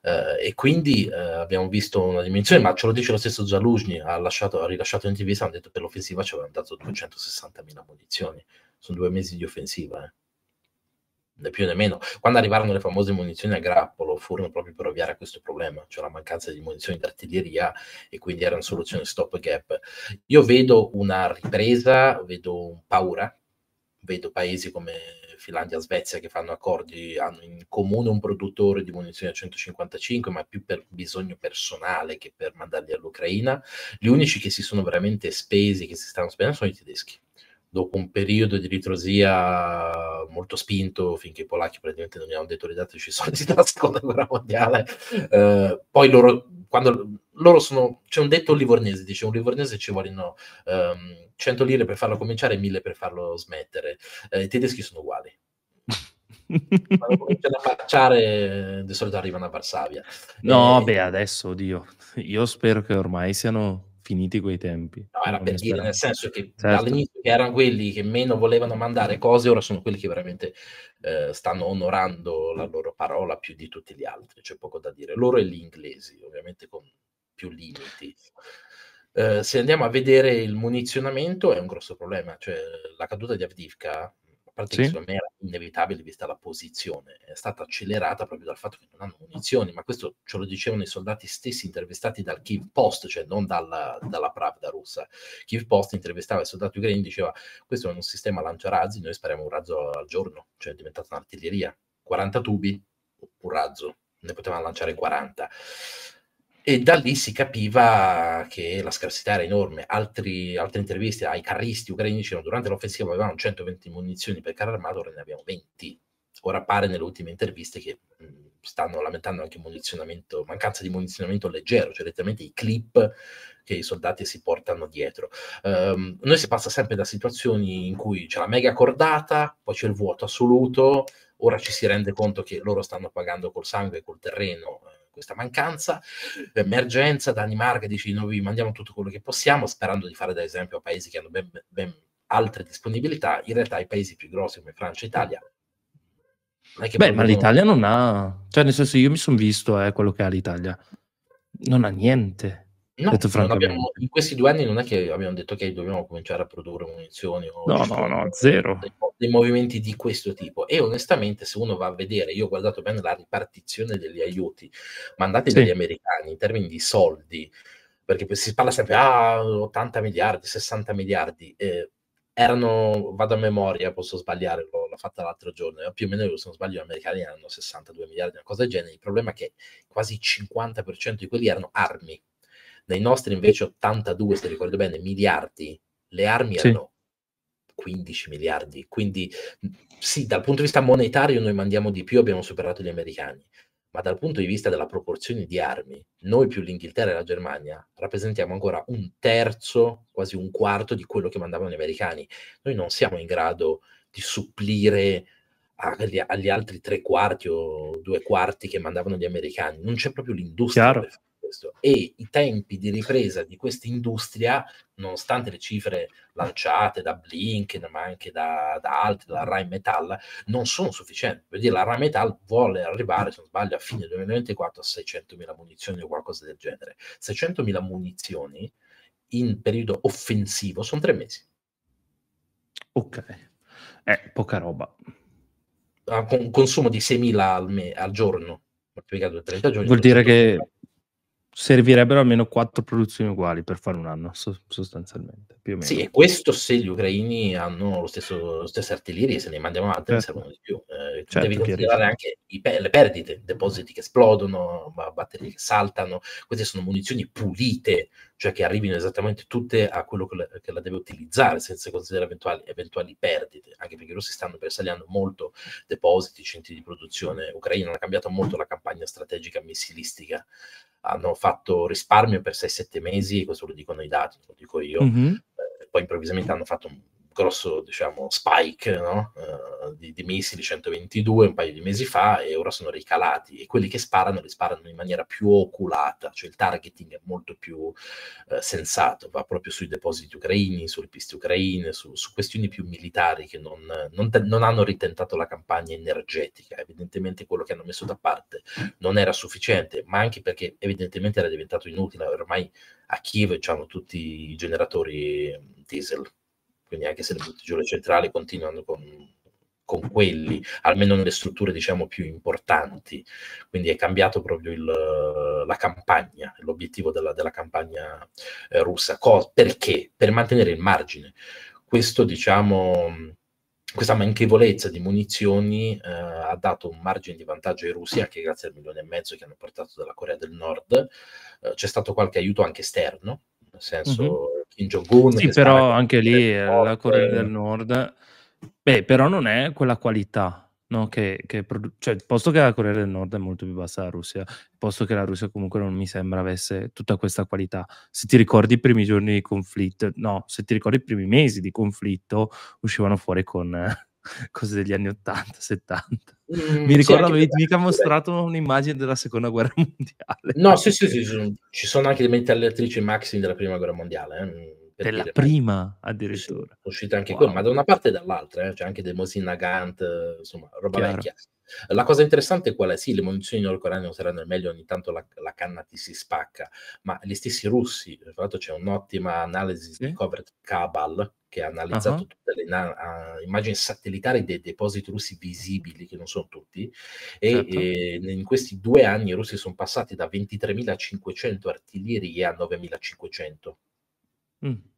Speaker 1: Uhm, e quindi, uhm, abbiamo visto una dimensione, ma ce lo dice lo stesso Zaluzhny, ha lasciato ha rilasciato un'intervista, han detto: "Per l'offensiva ci avevano dato 260.000 munizioni". Son 2 mesi di offensiva, eh. Né più né meno. Quando arrivarono le famose munizioni a grappolo, furono proprio per ovviare a questo problema, cioè la mancanza di munizioni d'artiglieria e quindi era una soluzione stop gap. Io vedo una ripresa, vedo paura, vedo paesi come Finlandia, Svezia che fanno accordi, hanno in comune un produttore di munizioni a 155, ma più per bisogno personale che per mandarli all'Ucraina. Gli unici che si sono veramente spesi, che si stanno spendendo sono i tedeschi. Dopo un periodo di ritrosia molto spinto, finché i polacchi praticamente non gli hanno detto ridateci i soldi dalla seconda guerra mondiale, eh, poi loro, quando loro sono, c'è un detto livornese, dice un livornese ci vogliono ehm, 100 lire per farlo cominciare e 1000 per farlo smettere. Eh, I tedeschi sono uguali. Quando cominciano a marciare, di solito arrivano a Varsavia.
Speaker 2: No,
Speaker 1: Eh,
Speaker 2: beh, adesso, oddio, io spero che ormai siano finiti quei tempi.
Speaker 1: No, era per dire, nel senso che
Speaker 2: Certo.
Speaker 1: dall'inizio che erano quelli che meno volevano mandare cose, ora sono quelli che veramente eh, stanno onorando la loro parola più di tutti gli altri, c'è poco da dire. Loro e gli inglesi, ovviamente con più limiti. Eh, se andiamo a vedere il munizionamento è un grosso problema, cioè la caduta di Avdivka, parte che
Speaker 2: Sì.
Speaker 1: secondo me era inevitabile vista la posizione, è stata accelerata proprio dal fatto che non hanno munizioni, ma questo ce lo dicevano i soldati stessi intervistati dal Kiev Post, cioè non dalla, dalla Pravda russa. Kiev Post intervistava i soldati ucraini diceva questo è un sistema lanciarazzi, noi spariamo un razzo al giorno, cioè è diventata un'artiglieria, 40 tubi, un razzo, ne potevano lanciare 40. E da lì si capiva che la scarsità era enorme. Altri, altre interviste ai carristi ucraini dicevano durante l'offensiva avevamo 120 munizioni per carro armato, ora ne abbiamo 20. Ora pare nelle ultime interviste che mh, stanno lamentando anche mancanza di munizionamento leggero, cioè direttamente i clip che i soldati si portano dietro. Um, noi si passa sempre da situazioni in cui c'è la mega cordata, poi c'è il vuoto assoluto, ora ci si rende conto che loro stanno pagando col sangue e col terreno questa mancanza, emergenza, Danimarca dice noi vi mandiamo tutto quello che possiamo, sperando di fare da esempio a paesi che hanno ben, ben altre disponibilità, in realtà i paesi più grossi come Francia e Italia.
Speaker 2: Beh, ma
Speaker 1: producono-
Speaker 2: l'Italia non ha... Cioè, nel senso, io mi sono visto eh, quello che ha l'Italia. Non ha niente.
Speaker 1: No, abbiamo- in questi due anni non è che abbiamo detto che dobbiamo cominciare a produrre munizioni o
Speaker 2: No, no, no, zero.
Speaker 1: dei, dei movimenti di questo tipo e onestamente se uno va a vedere, io ho guardato bene la ripartizione degli aiuti mandati
Speaker 2: Sì.
Speaker 1: dagli americani in termini di soldi, perché si parla sempre ah, 80 miliardi, 60 miliardi, eh, erano, vado a memoria, posso sbagliare, l'ho, l'ho fatta l'altro giorno, eh, più o meno se non sbaglio gli americani erano 62 miliardi, una cosa del genere, il problema è che quasi il 50% di quelli erano armi, nei nostri invece 82, se ricordo bene, miliardi, le armi
Speaker 2: Sì.
Speaker 1: erano 15 miliardi, quindi sì, dal punto di vista monetario noi mandiamo di più, abbiamo superato gli americani, ma dal punto di vista della proporzione di armi, noi più l'Inghilterra e la Germania rappresentiamo ancora un terzo, quasi un quarto di quello che mandavano gli americani. Noi non siamo in grado di supplire agli, agli altri tre quarti o due quarti che mandavano gli americani, non c'è proprio l'industria
Speaker 2: Chiaro.
Speaker 1: Questo. E i tempi di ripresa di questa industria, nonostante le cifre lanciate da Blinken, ma anche da, da altri, da Rheinmetall, non sono sufficienti. Per dire, la Rheinmetall vuole arrivare, se non sbaglio, a fine 2024 a 600.000 munizioni o qualcosa del genere. 600.000 munizioni in periodo offensivo sono tre mesi.
Speaker 2: Ok. Eh, poca roba.
Speaker 1: Ha con- un consumo di 6.000 al, me- al giorno, moltiplicato per 30 giorni.
Speaker 2: Vuol dire
Speaker 1: 200.000.
Speaker 2: che servirebbero almeno quattro produzioni uguali per fare un anno, so- sostanzialmente, più o meno.
Speaker 1: Sì, e questo se gli ucraini hanno lo stesso, lo stesso artiglierie, se ne mandiamo altre, ne
Speaker 2: Certo.
Speaker 1: servono di più. Eh,
Speaker 2: Certo,
Speaker 1: devi considerare anche i le perdite, depositi che esplodono, ba- batterie che saltano. Queste sono munizioni pulite, cioè che arrivino esattamente tutte a quello che la, che la deve utilizzare, senza considerare eventuali, eventuali perdite, anche perché i russi stanno bersagliando molto depositi, centri di produzione. Ucraina ha cambiato molto la campagna strategica missilistica. Hanno fatto risparmio per 6-7 mesi, questo lo dicono i dati, lo dico io.
Speaker 2: Mhm.
Speaker 1: Eh, poi improvvisamente hanno fatto un grosso diciamo spike no? Eh, di, di missili 122 un paio di mesi fa e ora sono ricalati. E quelli che sparano li sparano in maniera più oculata cioè il targeting è molto più eh, sensato va proprio sui depositi ucraini sulle piste ucraine su, su questioni più militari che non, non non hanno ritentato la campagna energetica. Evidentemente quello che hanno messo da parte non era sufficiente ma anche perché evidentemente era diventato inutile. Ormai a Kiev hanno tutti i generatori diesel quindi anche se le butti giù le centrali continuano con, con quelli, almeno nelle strutture diciamo più importanti. Quindi è cambiato proprio il- la campagna, l'obiettivo della, della campagna eh, russa. Co- perché? Per mantenere il margine. Questo diciamo questa manchevolezza di munizioni eh, ha dato un margine di vantaggio ai russi anche grazie al milione e mezzo che hanno portato dalla Corea del Nord. Eh, c'è stato qualche aiuto anche esterno, nel senso Kim Jong-un.
Speaker 2: Sì, però anche lì eh, la Corea del Nord, beh, però non è quella qualità, no? Che, che produ- cioè, posto che la Corea del Nord è molto più bassa della Russia, posto che la Russia comunque non mi sembra avesse tutta questa qualità. Se ti ricordi i primi giorni di conflitto, no, se ti ricordi i primi mesi di conflitto, uscivano fuori con eh, cose degli anni 80, 70.
Speaker 1: Mm,
Speaker 2: Mi
Speaker 1: sì,
Speaker 2: ricordo
Speaker 1: anche
Speaker 2: avevi mica mostrato un'immagine della seconda guerra mondiale.
Speaker 1: No, sì, sì, sì, ci sono- ci sono anche le metalletrici Maxim della prima guerra mondiale. eh,
Speaker 2: Della
Speaker 1: dire, ma-
Speaker 2: prima
Speaker 1: Sì,
Speaker 2: addirittura.
Speaker 1: sono uscite anche
Speaker 2: Wow.
Speaker 1: quelle, ma da una parte e dall'altra, eh, c'è anche dei Mosin Nagant, eh, insomma, roba
Speaker 2: Chiaro.
Speaker 1: vecchia. La cosa interessante è qual è? Sì, le munizioni nordcoreane non saranno il meglio, ogni tanto la, la canna ti si spacca, ma gli stessi russi, tra l'altro c'è un'ottima analisi
Speaker 2: Sì.
Speaker 1: di Covered Cabal che ha analizzato
Speaker 2: Ah.
Speaker 1: tutte le na- ah, immagini satellitari dei depositi russi visibili, che non sono tutti, e
Speaker 2: Certo.
Speaker 1: eh, in questi due anni i russi sono passati da 23.500 artiglierie a 9.500.
Speaker 2: Mm.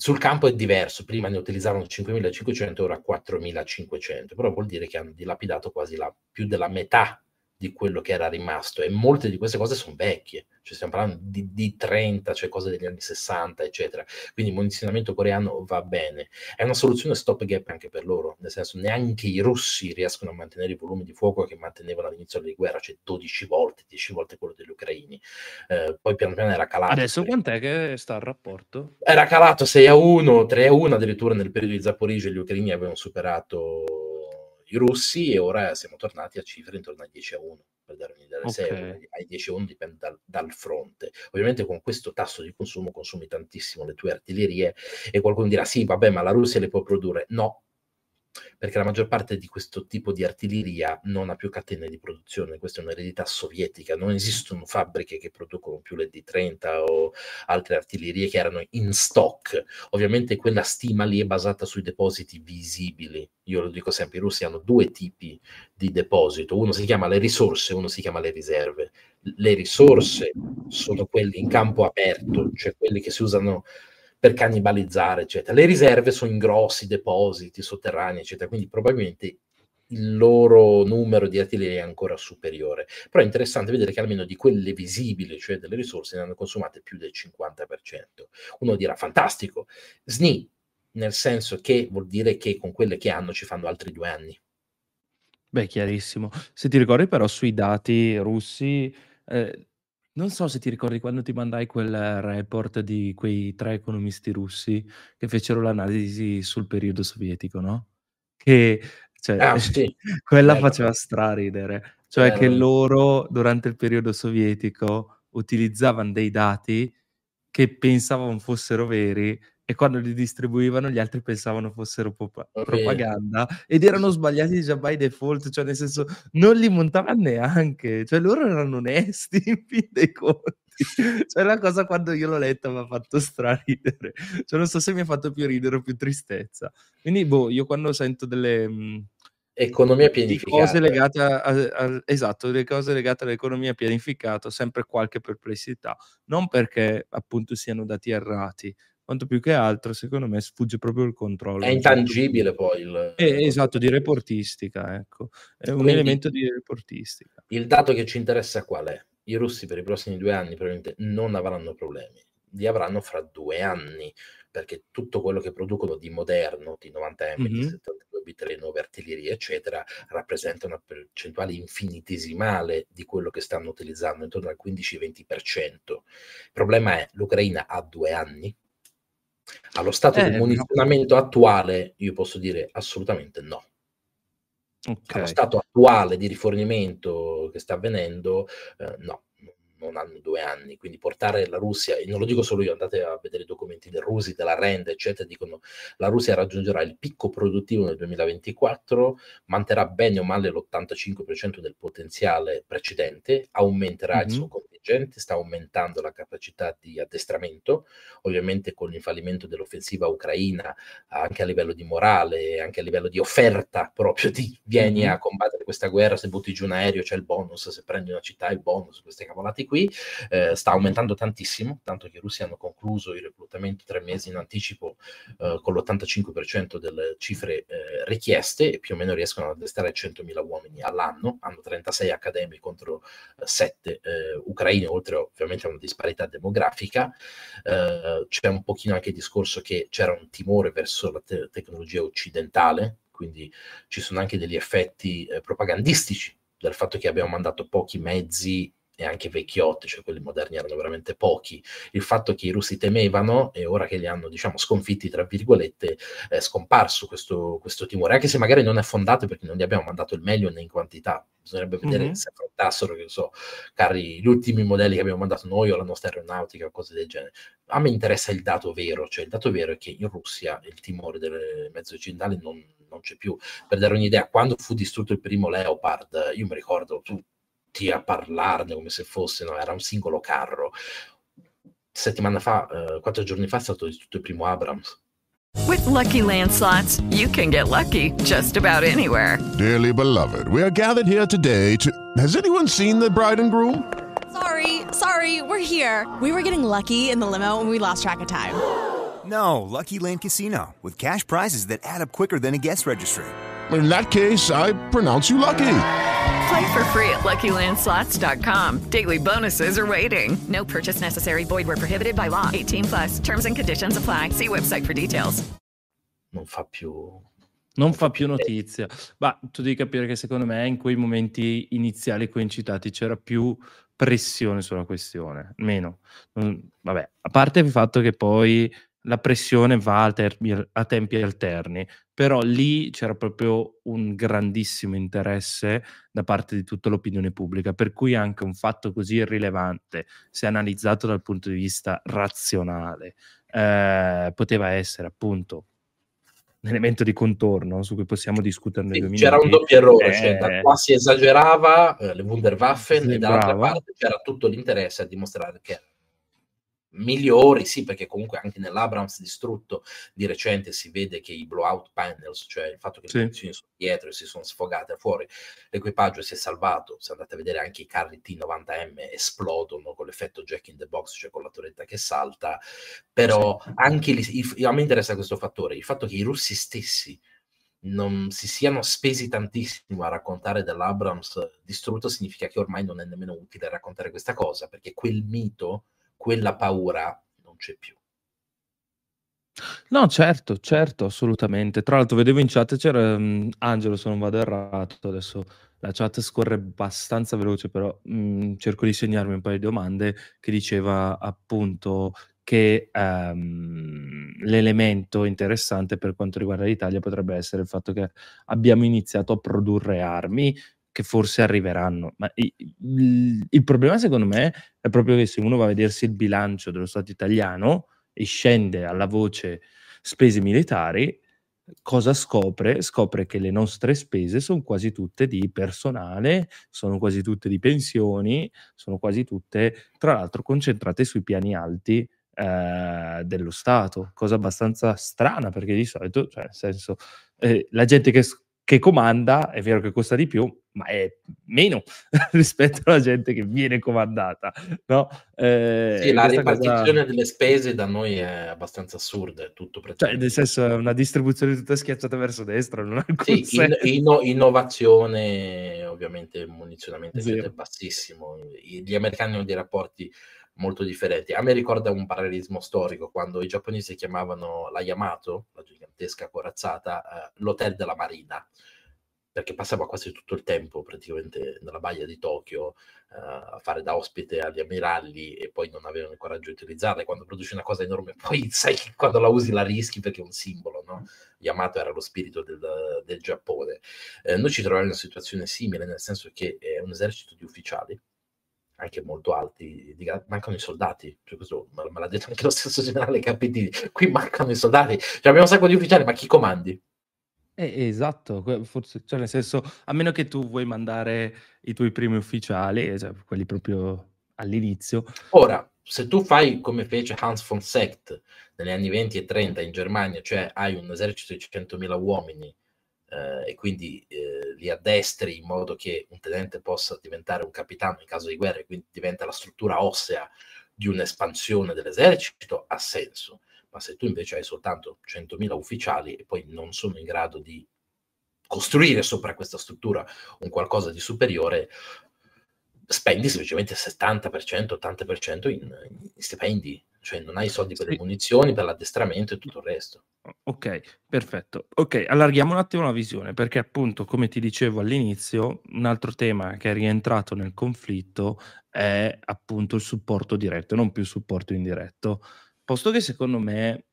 Speaker 1: Sul campo è diverso, prima ne utilizzavano 5.500, ora 4.500, però vuol dire che hanno dilapidato quasi la, più della metà di quello che era rimasto e molte di queste cose sono vecchie, cioè stiamo parlando di, di 30, cioè cose degli anni 60, eccetera. Quindi il munizionamento coreano va bene. È una soluzione stop gap anche per loro, nel senso neanche i russi riescono a mantenere i volumi di fuoco che mantenevano all'inizio della guerra, cioè 12 volte, 10 volte quello degli ucraini. Eh, poi piano piano era calato.
Speaker 2: Adesso quant'è che sta il rapporto?
Speaker 1: Era calato 6 a 1, 3 a 1, addirittura nel periodo di Zaporizia gli ucraini avevano superato i russi e ora siamo tornati a cifre intorno a 10 a 1. per dare un'idea, okay. 6 ai 10 euro dipende dal, dal, fronte. Ovviamente con questo tasso di consumo consumi tantissimo le tue artiglierie e qualcuno dirà sì, vabbè, ma la Russia le può produrre. No, perché la maggior parte di questo tipo di artiglieria non ha più catene di produzione, questa è un'eredità sovietica, non esistono fabbriche che producono più le D30 o altre artiglierie che erano in stock. Ovviamente quella stima lì è basata sui depositi visibili. Io lo dico sempre, i russi hanno due tipi di deposito, uno si chiama le risorse, uno si chiama le riserve. Le risorse sono quelli in campo aperto, cioè quelli che si usano per cannibalizzare, eccetera. Le riserve sono in grossi depositi sotterranei, eccetera, quindi probabilmente il loro numero di artiglierie è ancora superiore. Però è interessante vedere che almeno di quelle visibili, cioè delle risorse, ne hanno consumate più del 50%. Uno dirà, fantastico, SNI, nel senso che vuol dire che con quelle che hanno ci fanno altri due anni.
Speaker 2: Beh, chiarissimo. Se ti ricordi però sui dati russi, eh, non so se ti ricordi quando ti mandai quel report di quei tre economisti russi che fecero l'analisi sul periodo sovietico, no? Che cioè,
Speaker 1: Ah, sì.
Speaker 2: quella
Speaker 1: Bello,
Speaker 2: faceva straridere. Cioè che
Speaker 1: Bello.
Speaker 2: loro durante il periodo sovietico utilizzavano dei dati che pensavano fossero veri e quando li distribuivano gli altri pensavano fossero
Speaker 1: Vero.
Speaker 2: propaganda ed erano sbagliati già by default, cioè nel senso non li montavano neanche, cioè loro erano onesti in fin dei conti. Cioè la cosa quando io l'ho letta mi ha fatto straridere, cioè non so se mi ha fatto più ridere o più tristezza. Quindi boh, io quando sento delle... mh,
Speaker 1: Economia pianificata.
Speaker 2: cose legate a, a- a- esatto, le cose legate all'economia pianificata, ho sempre qualche perplessità, non perché appunto siano dati errati, quanto più che altro, secondo me sfugge proprio il controllo.
Speaker 1: È intangibile poi il...
Speaker 2: Eh, esatto, di reportistica, ecco, è un
Speaker 1: Quindi-
Speaker 2: elemento di reportistica.
Speaker 1: Il dato che ci interessa qual è? I russi per i prossimi due anni probabilmente non avranno problemi, li avranno fra due anni, perché tutto quello che producono di moderno, di 90 m, di
Speaker 2: Mhm.
Speaker 1: 72 bit, le nuove artiglierie, eccetera, rappresenta una percentuale infinitesimale di quello che stanno utilizzando, intorno al 15-20%. Il problema è l'Ucraina ha due anni. Allo stato
Speaker 2: Eh,
Speaker 1: di
Speaker 2: no.
Speaker 1: munizionamento attuale, io posso dire assolutamente no allo
Speaker 2: Ok.
Speaker 1: stato attuale di rifornimento che sta avvenendo, eh, no, non hanno due anni. Quindi portare la Russia, e non lo dico solo io, andate a vedere i documenti del Rusi, della Rend, eccetera, dicono la Russia raggiungerà il picco produttivo nel 2024, manterrà bene o male l'85% del potenziale precedente, aumenterà il suo
Speaker 2: Mhm.
Speaker 1: Contingente, sta aumentando la capacità di addestramento, ovviamente con il fallimento dell'offensiva ucraina anche a livello di morale, anche a livello di offerta proprio di vieni a combattere questa guerra, se butti giù un aereo c'è il bonus, se prendi una città il bonus, queste cavolate qui, eh, sta aumentando tantissimo, tanto che i russi hanno concluso il reclutamento tre mesi in anticipo eh, con l'85% delle cifre eh, richieste e più o meno riescono ad addestrare 100.000 uomini all'anno, hanno 36 accademi contro 7 ucraini, oltre ovviamente a una disparità demografica, eh, c'è un pochino anche il discorso che c'era un timore verso la te- tecnologia occidentale, quindi ci sono anche degli effetti eh, propagandistici del fatto che abbiamo mandato pochi mezzi e anche vecchiotti, cioè quelli moderni erano veramente pochi. Il fatto che i russi temevano e ora che li hanno, diciamo, sconfitti, tra virgolette, è scomparso questo, questo timore, anche se magari non è fondato perché non gli abbiamo mandato il meglio né in quantità. Bisognerebbe vedere
Speaker 2: Mhm.
Speaker 1: se affrontassero, che so, carri, gli ultimi modelli che abbiamo mandato noi o la nostra aeronautica o cose del genere. A me interessa il dato vero, cioè il dato vero è che in Russia il timore delle mezze occidentali non, non c'è più. Per dare un'idea, quando fu distrutto il primo Leopard, io mi ricordo tutti a parlarne come se fosse, no, era un singolo carro. Settimana fa, eh, quattro giorni fa, è stato distrutto il primo Abrams.
Speaker 3: With Lucky Land slots, you can get lucky just about anywhere.
Speaker 4: Dearly beloved, we are gathered here today to. Has anyone seen the bride and groom?
Speaker 5: Sorry, sorry, we're here. We were getting lucky in the limo and we lost track of time.
Speaker 6: No, Lucky Land Casino, with cash prizes that add up quicker than a guest registry.
Speaker 4: In that case, I pronounce you lucky.
Speaker 3: Play for free at LuckyLandSlots.com. Daily bonuses are waiting. No purchase necessary. Void where prohibited by law. 18 plus. Terms and conditions apply. See website for details.
Speaker 1: Non fa più...
Speaker 2: Non fa più notizia. Ma tu devi capire che secondo me in quei momenti iniziali coincitati c'era più pressione sulla questione, meno. Vabbè, a parte il fatto che poi la pressione va a, termi- a tempi alterni, però lì c'era proprio un grandissimo interesse da parte di tutta l'opinione pubblica, per cui anche un fatto così irrilevante, se analizzato dal punto di vista razionale, eh, poteva essere appunto un elemento di contorno su cui possiamo discuterne
Speaker 1: Sì,
Speaker 2: due
Speaker 1: c'era un doppio errore, cioè da
Speaker 2: Eh,
Speaker 1: qua si esagerava eh, le Wunderwaffen
Speaker 2: Sì,
Speaker 1: e dall'altra
Speaker 2: bravo.
Speaker 1: parte c'era tutto l'interesse a dimostrare che erano migliori, sì, perché comunque anche nell'Abrams distrutto di recente si vede che i blowout panels, cioè il fatto che
Speaker 2: Sì.
Speaker 1: le munizioni sono dietro e si sono sfogate fuori, l'equipaggio si è salvato, se andate a vedere anche i carri T90M esplodono con l'effetto Jack in the Box, cioè con la torretta che salta, però anche lì, a me interessa questo fattore, il fatto che i russi stessi non si siano spesi tantissimo a raccontare dell'Abrams distrutto significa che ormai non è nemmeno utile raccontare questa cosa, perché quel mito, quella paura non c'è più.
Speaker 2: No, certo, certo, assolutamente. Tra l'altro vedevo in chat c'era mhmm, Angelo, se non vado errato, adesso la chat scorre abbastanza veloce, però mhmm, cerco di segnarmi un paio di domande, che diceva appunto che ehm, l'elemento interessante per quanto riguarda l'Italia potrebbe essere il fatto che abbiamo iniziato a produrre armi che forse arriveranno. Ma il, il problema secondo me è proprio che se uno va a vedersi il bilancio dello Stato italiano e scende alla voce spese militari, cosa scopre? Scopre che le nostre spese sono quasi tutte di personale, sono quasi tutte di pensioni, sono quasi tutte, tra l'altro, concentrate sui piani alti eh, dello Stato, cosa abbastanza strana perché di solito, cioè nel senso, eh, la gente che, che comanda è vero che costa di più, ma è meno rispetto alla gente che viene comandata, no? Eh,
Speaker 1: Sì, la
Speaker 2: questa cosa-
Speaker 1: ripartizione delle spese da noi è abbastanza assurda, è tutto
Speaker 2: cioè, nel senso, è una distribuzione tutta schiacciata verso destra, non ha alcun
Speaker 1: Sì, in- inno- innovazione, ovviamente munizionamento
Speaker 2: Zero.
Speaker 1: è bassissimo. Gli americani hanno dei rapporti molto differenti. A me ricorda un parallelismo storico quando i giapponesi chiamavano la Yamato, gigantesca corazzata, eh, l'hotel della marina, perché passava quasi tutto il tempo praticamente nella baia di Tokyo eh, a fare da ospite agli ammiragli e poi non avevano il coraggio di utilizzarla. E quando produci una cosa enorme, poi sai che quando la usi la rischi perché è un simbolo, no? Yamato era lo spirito del, del Giappone. Eh, noi ci troviamo in una situazione simile, nel senso che è un esercito di ufficiali, anche molto alti, di mancano i soldati, cioè questo me l'ha detto anche lo stesso generale Capitini, qui mancano i soldati, cioè, abbiamo un sacco di ufficiali, ma chi comandi?
Speaker 2: Eh, esatto, forse, cioè nel senso, a meno che tu vuoi mandare i tuoi primi ufficiali, eh, cioè, quelli proprio all'inizio,
Speaker 1: Ora, se tu fai come fece Hans von Secht negli anni 20 e 30 in Germania, cioè hai un esercito di 100.000 uomini eh, e quindi eh, li addestri in modo che un tenente possa diventare un capitano in caso di guerra e quindi diventa la struttura ossea di un'espansione dell'esercito, ha senso. Ma se tu invece hai soltanto 100.000 ufficiali e poi non sono in grado di costruire sopra questa struttura un qualcosa di superiore, spendi semplicemente il 70%, 80% in, in stipendi, cioè non hai i soldi per le
Speaker 2: Sì.
Speaker 1: munizioni, per l'addestramento e tutto il resto.
Speaker 2: Ok, perfetto. Ok, allarghiamo un attimo la visione perché appunto, come ti dicevo all'inizio, un altro tema che è rientrato nel conflitto è appunto il supporto diretto, non più il supporto indiretto. Posto che secondo me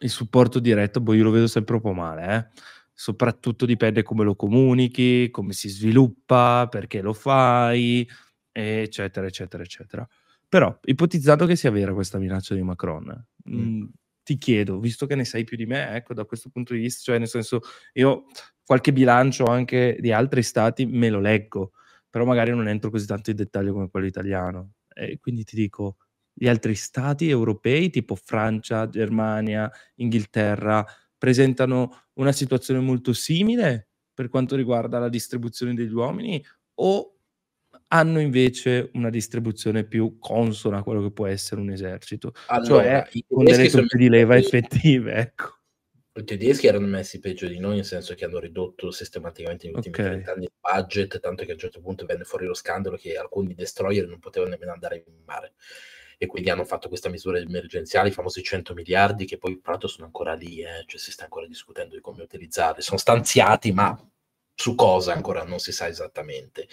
Speaker 2: il supporto diretto, boh, io lo vedo sempre un po' male, eh. Soprattutto dipende come lo comunichi, come si sviluppa, perché lo fai, eccetera, eccetera, eccetera. Però, ipotizzato che sia vera questa minaccia di Macron, mh, ti chiedo, visto che ne sai più di me, ecco, da questo punto di vista, cioè nel senso, io qualche bilancio anche di altri stati me lo leggo, però magari non entro così tanto in dettaglio come quello italiano. E quindi ti dico, gli altri stati europei, tipo Francia, Germania, Inghilterra, presentano una situazione molto simile per quanto riguarda la distribuzione degli uomini o hanno invece una distribuzione più consona a quello che può essere un esercito,
Speaker 1: Allora,
Speaker 2: cioè con delle truppe di leva effettive, ecco.
Speaker 1: I tedeschi erano messi peggio di noi, nel senso che hanno ridotto sistematicamente negli ultimi
Speaker 2: Ok.
Speaker 1: 30 anni il budget, tanto che a un certo punto venne fuori lo scandalo che alcuni destroyer non potevano nemmeno andare in mare. E quindi hanno fatto questa misura emergenziale, i famosi 100 miliardi, che poi tra l'altro sono ancora lì, eh, cioè si sta ancora discutendo di come utilizzarli. Sono stanziati, ma su cosa ancora non si sa esattamente.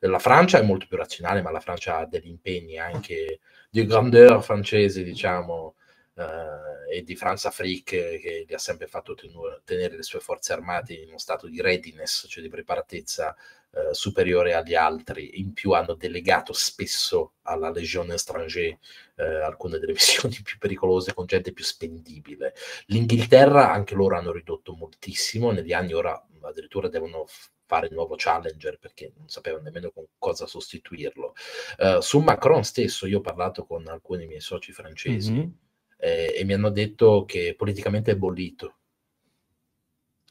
Speaker 1: La Francia è molto più razionale, ma la Francia ha degli impegni anche di grandeur francese, diciamo, eh, e di Franz Afrique che gli ha sempre fatto tenu- tenere le sue forze armate in uno stato di readiness, cioè di preparatezza eh, superiore agli altri. In più hanno delegato spesso alla Legione étrangère eh, alcune delle missioni più pericolose con gente più spendibile. L'Inghilterra anche loro hanno ridotto moltissimo, negli anni ora addirittura devono fare il nuovo Challenger perché non sapevano nemmeno con cosa sostituirlo. Uh, su Macron stesso io ho parlato con alcuni miei soci francesi mm-hmm. eh, e mi hanno detto che politicamente è bollito,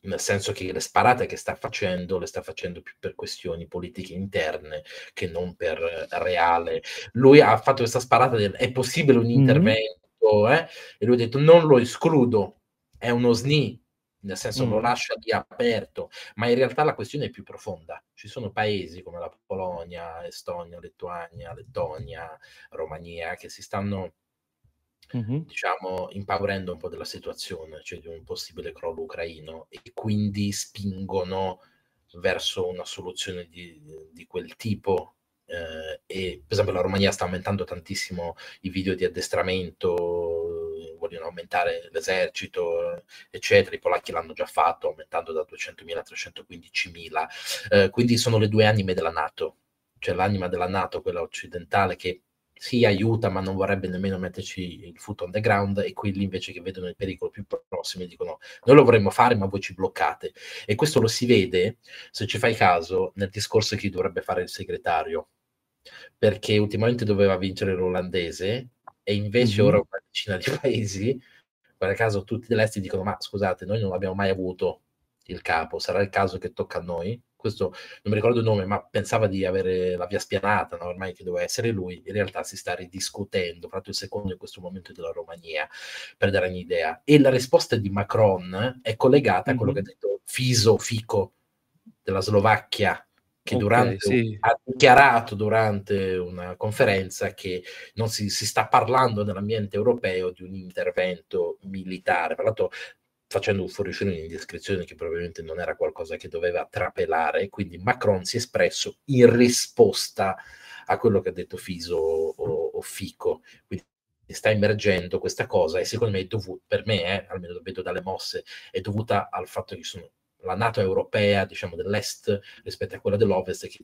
Speaker 1: nel senso che le sparate che sta facendo le sta facendo più per questioni politiche interne che non per reale. Lui ha fatto questa sparata del è possibile un intervento mm-hmm. eh? e lui ha detto non lo escludo, è uno SNI, nel senso mm. lo lascia lì aperto, ma in realtà la questione è più profonda. Ci sono paesi come la Polonia, Estonia, Lettuania, Lettonia, Romania che si stanno mm-hmm. diciamo impaurendo un po' della situazione, cioè di un possibile crollo ucraino e quindi spingono verso una soluzione di, di quel tipo eh, e per esempio la Romania sta aumentando tantissimo i video di addestramento vogliono aumentare l'esercito, eccetera. I polacchi l'hanno già fatto, aumentando da 200.000 a 315.000. Eh, quindi sono le due anime della Nato, cioè l'anima della Nato, quella occidentale, che si aiuta, ma non vorrebbe nemmeno metterci il foot on the ground, e quelli invece che vedono il pericolo più prossimo dicono: Noi lo vorremmo fare, ma voi ci bloccate. E questo lo si vede, se ci fai caso, nel discorso chi dovrebbe fare il segretario perché ultimamente doveva vincere l'olandese e invece mm-hmm. ora una decina di paesi, per caso tutti esteri dicono ma scusate, noi non abbiamo mai avuto il capo, sarà il caso che tocca a noi? Questo non mi ricordo il nome, ma pensava di avere la via spianata, no? ormai che doveva essere lui, in realtà si sta ridiscutendo, proprio il secondo in questo momento della Romania, per dare un'idea. E la risposta di Macron è collegata a quello che ha detto Fiso Fico della Slovacchia, che durante, okay, sì. ha dichiarato durante una conferenza che non si, si, sta parlando nell'ambiente europeo di un intervento militare. Tra l'altro facendo un fuoriuscire un'indiscrezione che probabilmente non era qualcosa che doveva trapelare, quindi Macron si è espresso in risposta a quello che ha detto Fiso o, o Fico. Quindi sta emergendo questa cosa e secondo me è dovuta, per me, eh, almeno lo vedo dalle mosse, è dovuta al fatto che sono la Nato europea, diciamo, dell'est rispetto a quella dell'ovest, che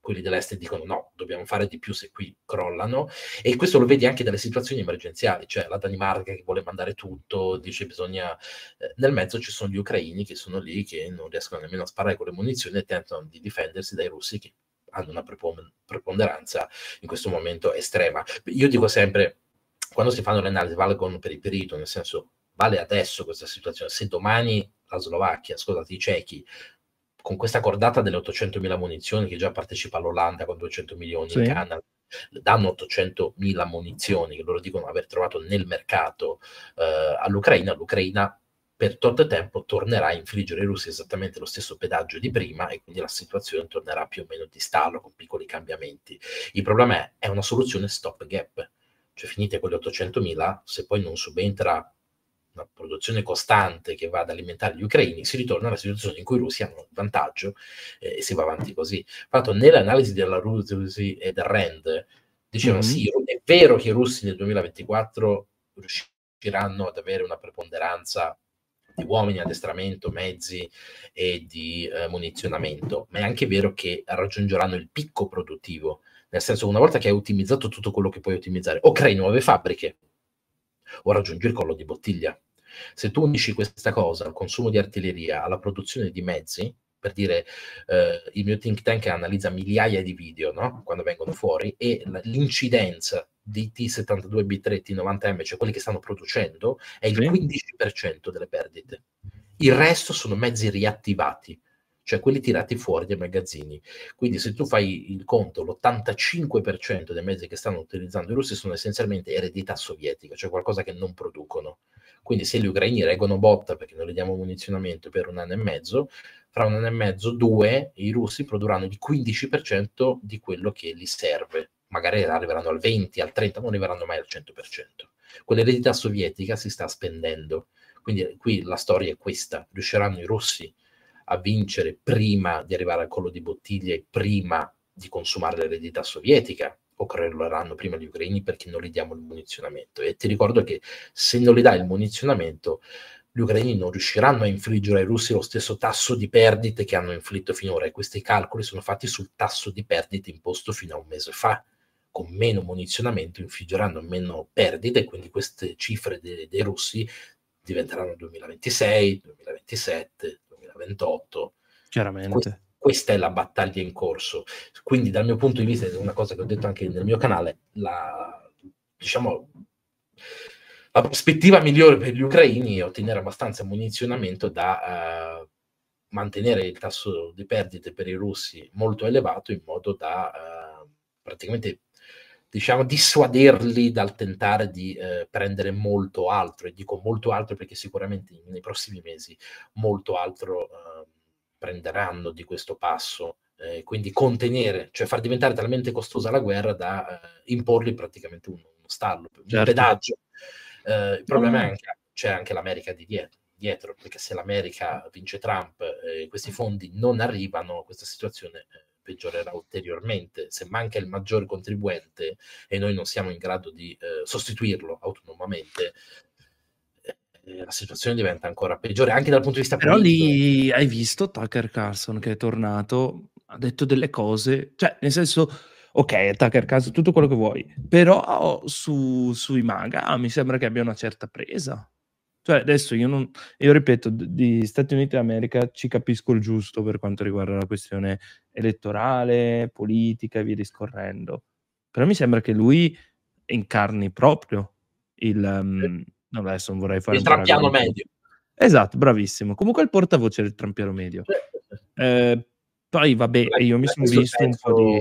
Speaker 1: quelli dell'est dicono no, dobbiamo fare di più se qui crollano. E questo lo vedi anche dalle situazioni emergenziali, cioè la Danimarca che vuole mandare tutto, dice bisogna... Eh, nel mezzo ci sono gli ucraini che sono lì, che non riescono nemmeno a sparare con le munizioni e tentano di difendersi dai russi che hanno una preponderanza in questo momento estrema. Io dico sempre, quando si fanno le analisi valgono per il perito, nel senso vale adesso questa situazione, se domani la Slovacchia, scusate, i cechi, con questa cordata delle 800.000 munizioni che già partecipa l'Olanda con 200 milioni, sì. in Canada, danno 800.000 munizioni che loro dicono aver trovato nel mercato eh, all'Ucraina, l'Ucraina per tot tempo tornerà a infliggere ai russi esattamente lo stesso pedaggio di prima e quindi la situazione tornerà più o meno di stallo con piccoli cambiamenti. Il problema è, è una soluzione stop gap, cioè finite quelle 800.000, se poi non subentra una produzione costante che va ad alimentare gli ucraini, si ritorna alla situazione in cui i russi hanno il vantaggio eh, e si va avanti così. Fatto nell'analisi della Russi e del Rand, dicevano mm-hmm. sì, è vero che i russi nel 2024 riusciranno ad avere una preponderanza di uomini, addestramento, mezzi e di eh, munizionamento, ma è anche vero che raggiungeranno il picco produttivo, nel senso una volta che hai ottimizzato tutto quello che puoi ottimizzare, o crei nuove fabbriche o raggiungi il collo di bottiglia. Se tu unisci questa cosa al consumo di artiglieria, alla produzione di mezzi, per dire eh, il mio think tank analizza migliaia di video no? quando vengono fuori e l'incidenza di T72 B3 T90M, cioè quelli che stanno producendo, è il 15% delle perdite. Il resto sono mezzi riattivati, cioè quelli tirati fuori dai magazzini. Quindi se tu fai il conto, l'85% dei mezzi che stanno utilizzando i russi sono essenzialmente eredità sovietica, cioè qualcosa che non producono. Quindi se gli ucraini reggono botta perché non gli diamo munizionamento per un anno e mezzo, fra un anno e mezzo, due, i russi produrranno il 15% di quello che gli serve. Magari arriveranno al 20, al 30, non arriveranno mai al 100%. Quell'eredità sovietica si sta spendendo. Quindi qui la storia è questa. Riusciranno i russi a vincere prima di arrivare al collo di bottiglia e prima di consumare l'eredità sovietica o crolleranno prima gli ucraini perché non gli diamo il munizionamento. E ti ricordo che se non gli dai il munizionamento, gli ucraini non riusciranno a infliggere ai russi lo stesso tasso di perdite che hanno inflitto finora. E questi calcoli sono fatti sul tasso di perdite imposto fino a un mese fa. Con meno munizionamento infliggeranno meno perdite, quindi queste cifre de- dei russi diventeranno 2026, 2027, 2028.
Speaker 2: Chiaramente.
Speaker 1: Que- questa è la battaglia in corso. Quindi, dal mio punto di vista, è una cosa che ho detto anche nel mio canale, la, diciamo, la prospettiva migliore per gli ucraini è ottenere abbastanza munizionamento da uh, mantenere il tasso di perdite per i russi molto elevato in modo da uh, praticamente diciamo dissuaderli dal tentare di uh, prendere molto altro e dico molto altro perché sicuramente nei prossimi mesi molto altro prenderanno di questo passo eh, quindi contenere, cioè far diventare talmente costosa la guerra da eh, imporgli praticamente un, uno stallo, certo. un pedaggio. Eh, il problema mm. è anche c'è anche l'America di dietro, dietro perché se l'America vince Trump e eh, questi fondi non arrivano, questa situazione eh, peggiorerà ulteriormente. Se manca il maggior contribuente e noi non siamo in grado di eh, sostituirlo autonomamente, la situazione diventa ancora peggiore anche dal punto di vista
Speaker 2: Però
Speaker 1: politico.
Speaker 2: lì hai visto Tucker Carlson che è tornato, ha detto delle cose, cioè nel senso, ok, Tucker Carlson, tutto quello che vuoi, però su, sui manga mi sembra che abbia una certa presa. Cioè adesso io non, io ripeto, di Stati Uniti d'America ci capisco il giusto per quanto riguarda la questione elettorale, politica e via discorrendo. Però mi sembra che lui incarni proprio il... Um, No, adesso non vorrei fare
Speaker 1: il trampiano medio.
Speaker 2: Esatto, bravissimo. Comunque il portavoce del trampiano medio. Eh, poi vabbè, io mi sono visto un po'
Speaker 1: di...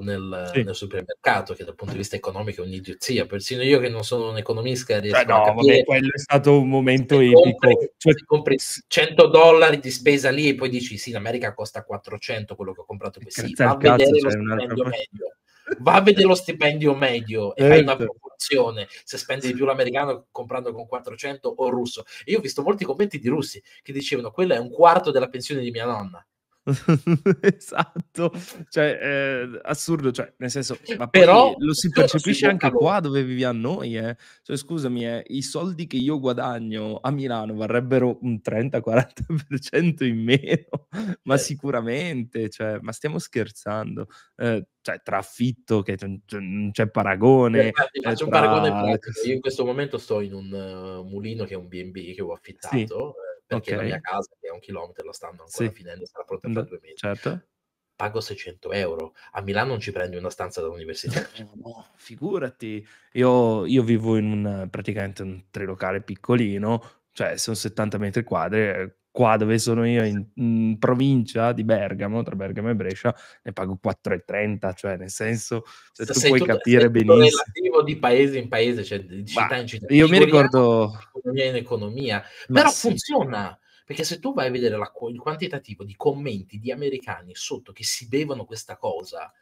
Speaker 1: Nel, sì. nel, supermercato, che dal punto di vista economico è un'idiozia. Persino io che non sono un economista riesco
Speaker 2: cioè, no,
Speaker 1: a capire.
Speaker 2: Vabbè, quello è stato un momento epico.
Speaker 1: Compri, cioè... compri 100 dollari di spesa lì e poi dici sì, in America costa 400 quello che ho comprato qui. Sì, va a vedere lo stipendio medio va a vedere lo stipendio medio e fai una
Speaker 2: Certo.
Speaker 1: proporzione se spendi di più l'americano comprando con 400 o il russo. E io ho visto molti commenti di russi che dicevano quello è un quarto della pensione di mia nonna.
Speaker 2: esatto, cioè eh, assurdo, cioè nel senso, ma
Speaker 1: Però
Speaker 2: lo si percepisce anche qua dove viviamo noi, eh. Cioè, scusami, eh, i soldi che io guadagno a Milano varrebbero un 30-40% in meno, ma
Speaker 1: Eh.
Speaker 2: sicuramente, cioè, ma stiamo scherzando, eh, cioè tra affitto che non c'è- non c'è paragone,
Speaker 1: Guarda, ti
Speaker 2: eh,
Speaker 1: faccio un
Speaker 2: tra-
Speaker 1: paragone pratico. Io in questo momento sto in un uh, mulino che è un B&B che ho affittato eh, perché la
Speaker 2: ok.
Speaker 1: mia casa che è a un chilometro la stanno ancora
Speaker 2: Sì.
Speaker 1: finendo, sarà pronta fra
Speaker 2: Mm,
Speaker 1: due mesi.
Speaker 2: certo.
Speaker 1: Pago 600 euro. A Milano non ci prendi una stanza da università.
Speaker 2: No, no, figurati, io, io vivo in un praticamente un trilocale piccolino, cioè sono 70 metri quadri. Qua dove sono io, in, in provincia di Bergamo, tra Bergamo e Brescia, ne pago 4,30, cioè nel senso, cioè, tu
Speaker 1: Sei
Speaker 2: puoi
Speaker 1: tutto-
Speaker 2: capire benissimo.
Speaker 1: relativo di paese in paese, cioè di città
Speaker 2: Ma
Speaker 1: in città.
Speaker 2: io mi ricordo,
Speaker 1: economia in economia,
Speaker 2: ma
Speaker 1: però
Speaker 2: sì,
Speaker 1: funziona. Perché se tu vai a vedere la il quantitativo di commenti di americani sotto che si bevono questa cosa,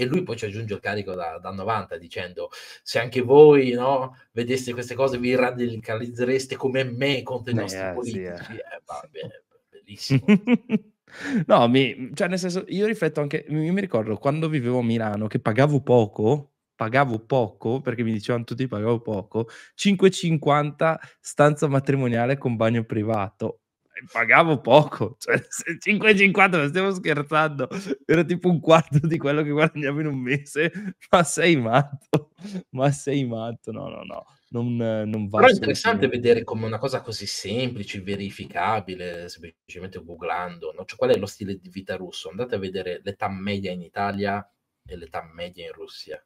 Speaker 1: e lui poi ci aggiunge il carico da, da 90 dicendo se anche voi no, vedeste queste cose vi radicalizzereste come me contro i
Speaker 2: Eh,
Speaker 1: nostri
Speaker 2: sì,
Speaker 1: politici.
Speaker 2: eh.
Speaker 1: Eh, vabbè, bellissimo.
Speaker 2: no, mi, cioè nel senso, io rifletto anche, mi, mi ricordo quando vivevo a Milano che pagavo poco, pagavo poco perché mi dicevano tutti pagavo poco, 5,50 stanza matrimoniale con bagno privato. Pagavo poco, cioè se 5,50 non stiamo scherzando, era tipo un quarto di quello che guadagnavo in un mese. Ma sei matto, ma sei matto, no, no, no, non, non va
Speaker 1: Però è interessante vedere come una cosa così semplice, verificabile, semplicemente googlando, no? Cioè, qual è lo stile di vita russo? Andate a vedere l'età media in Italia e l'età media in Russia.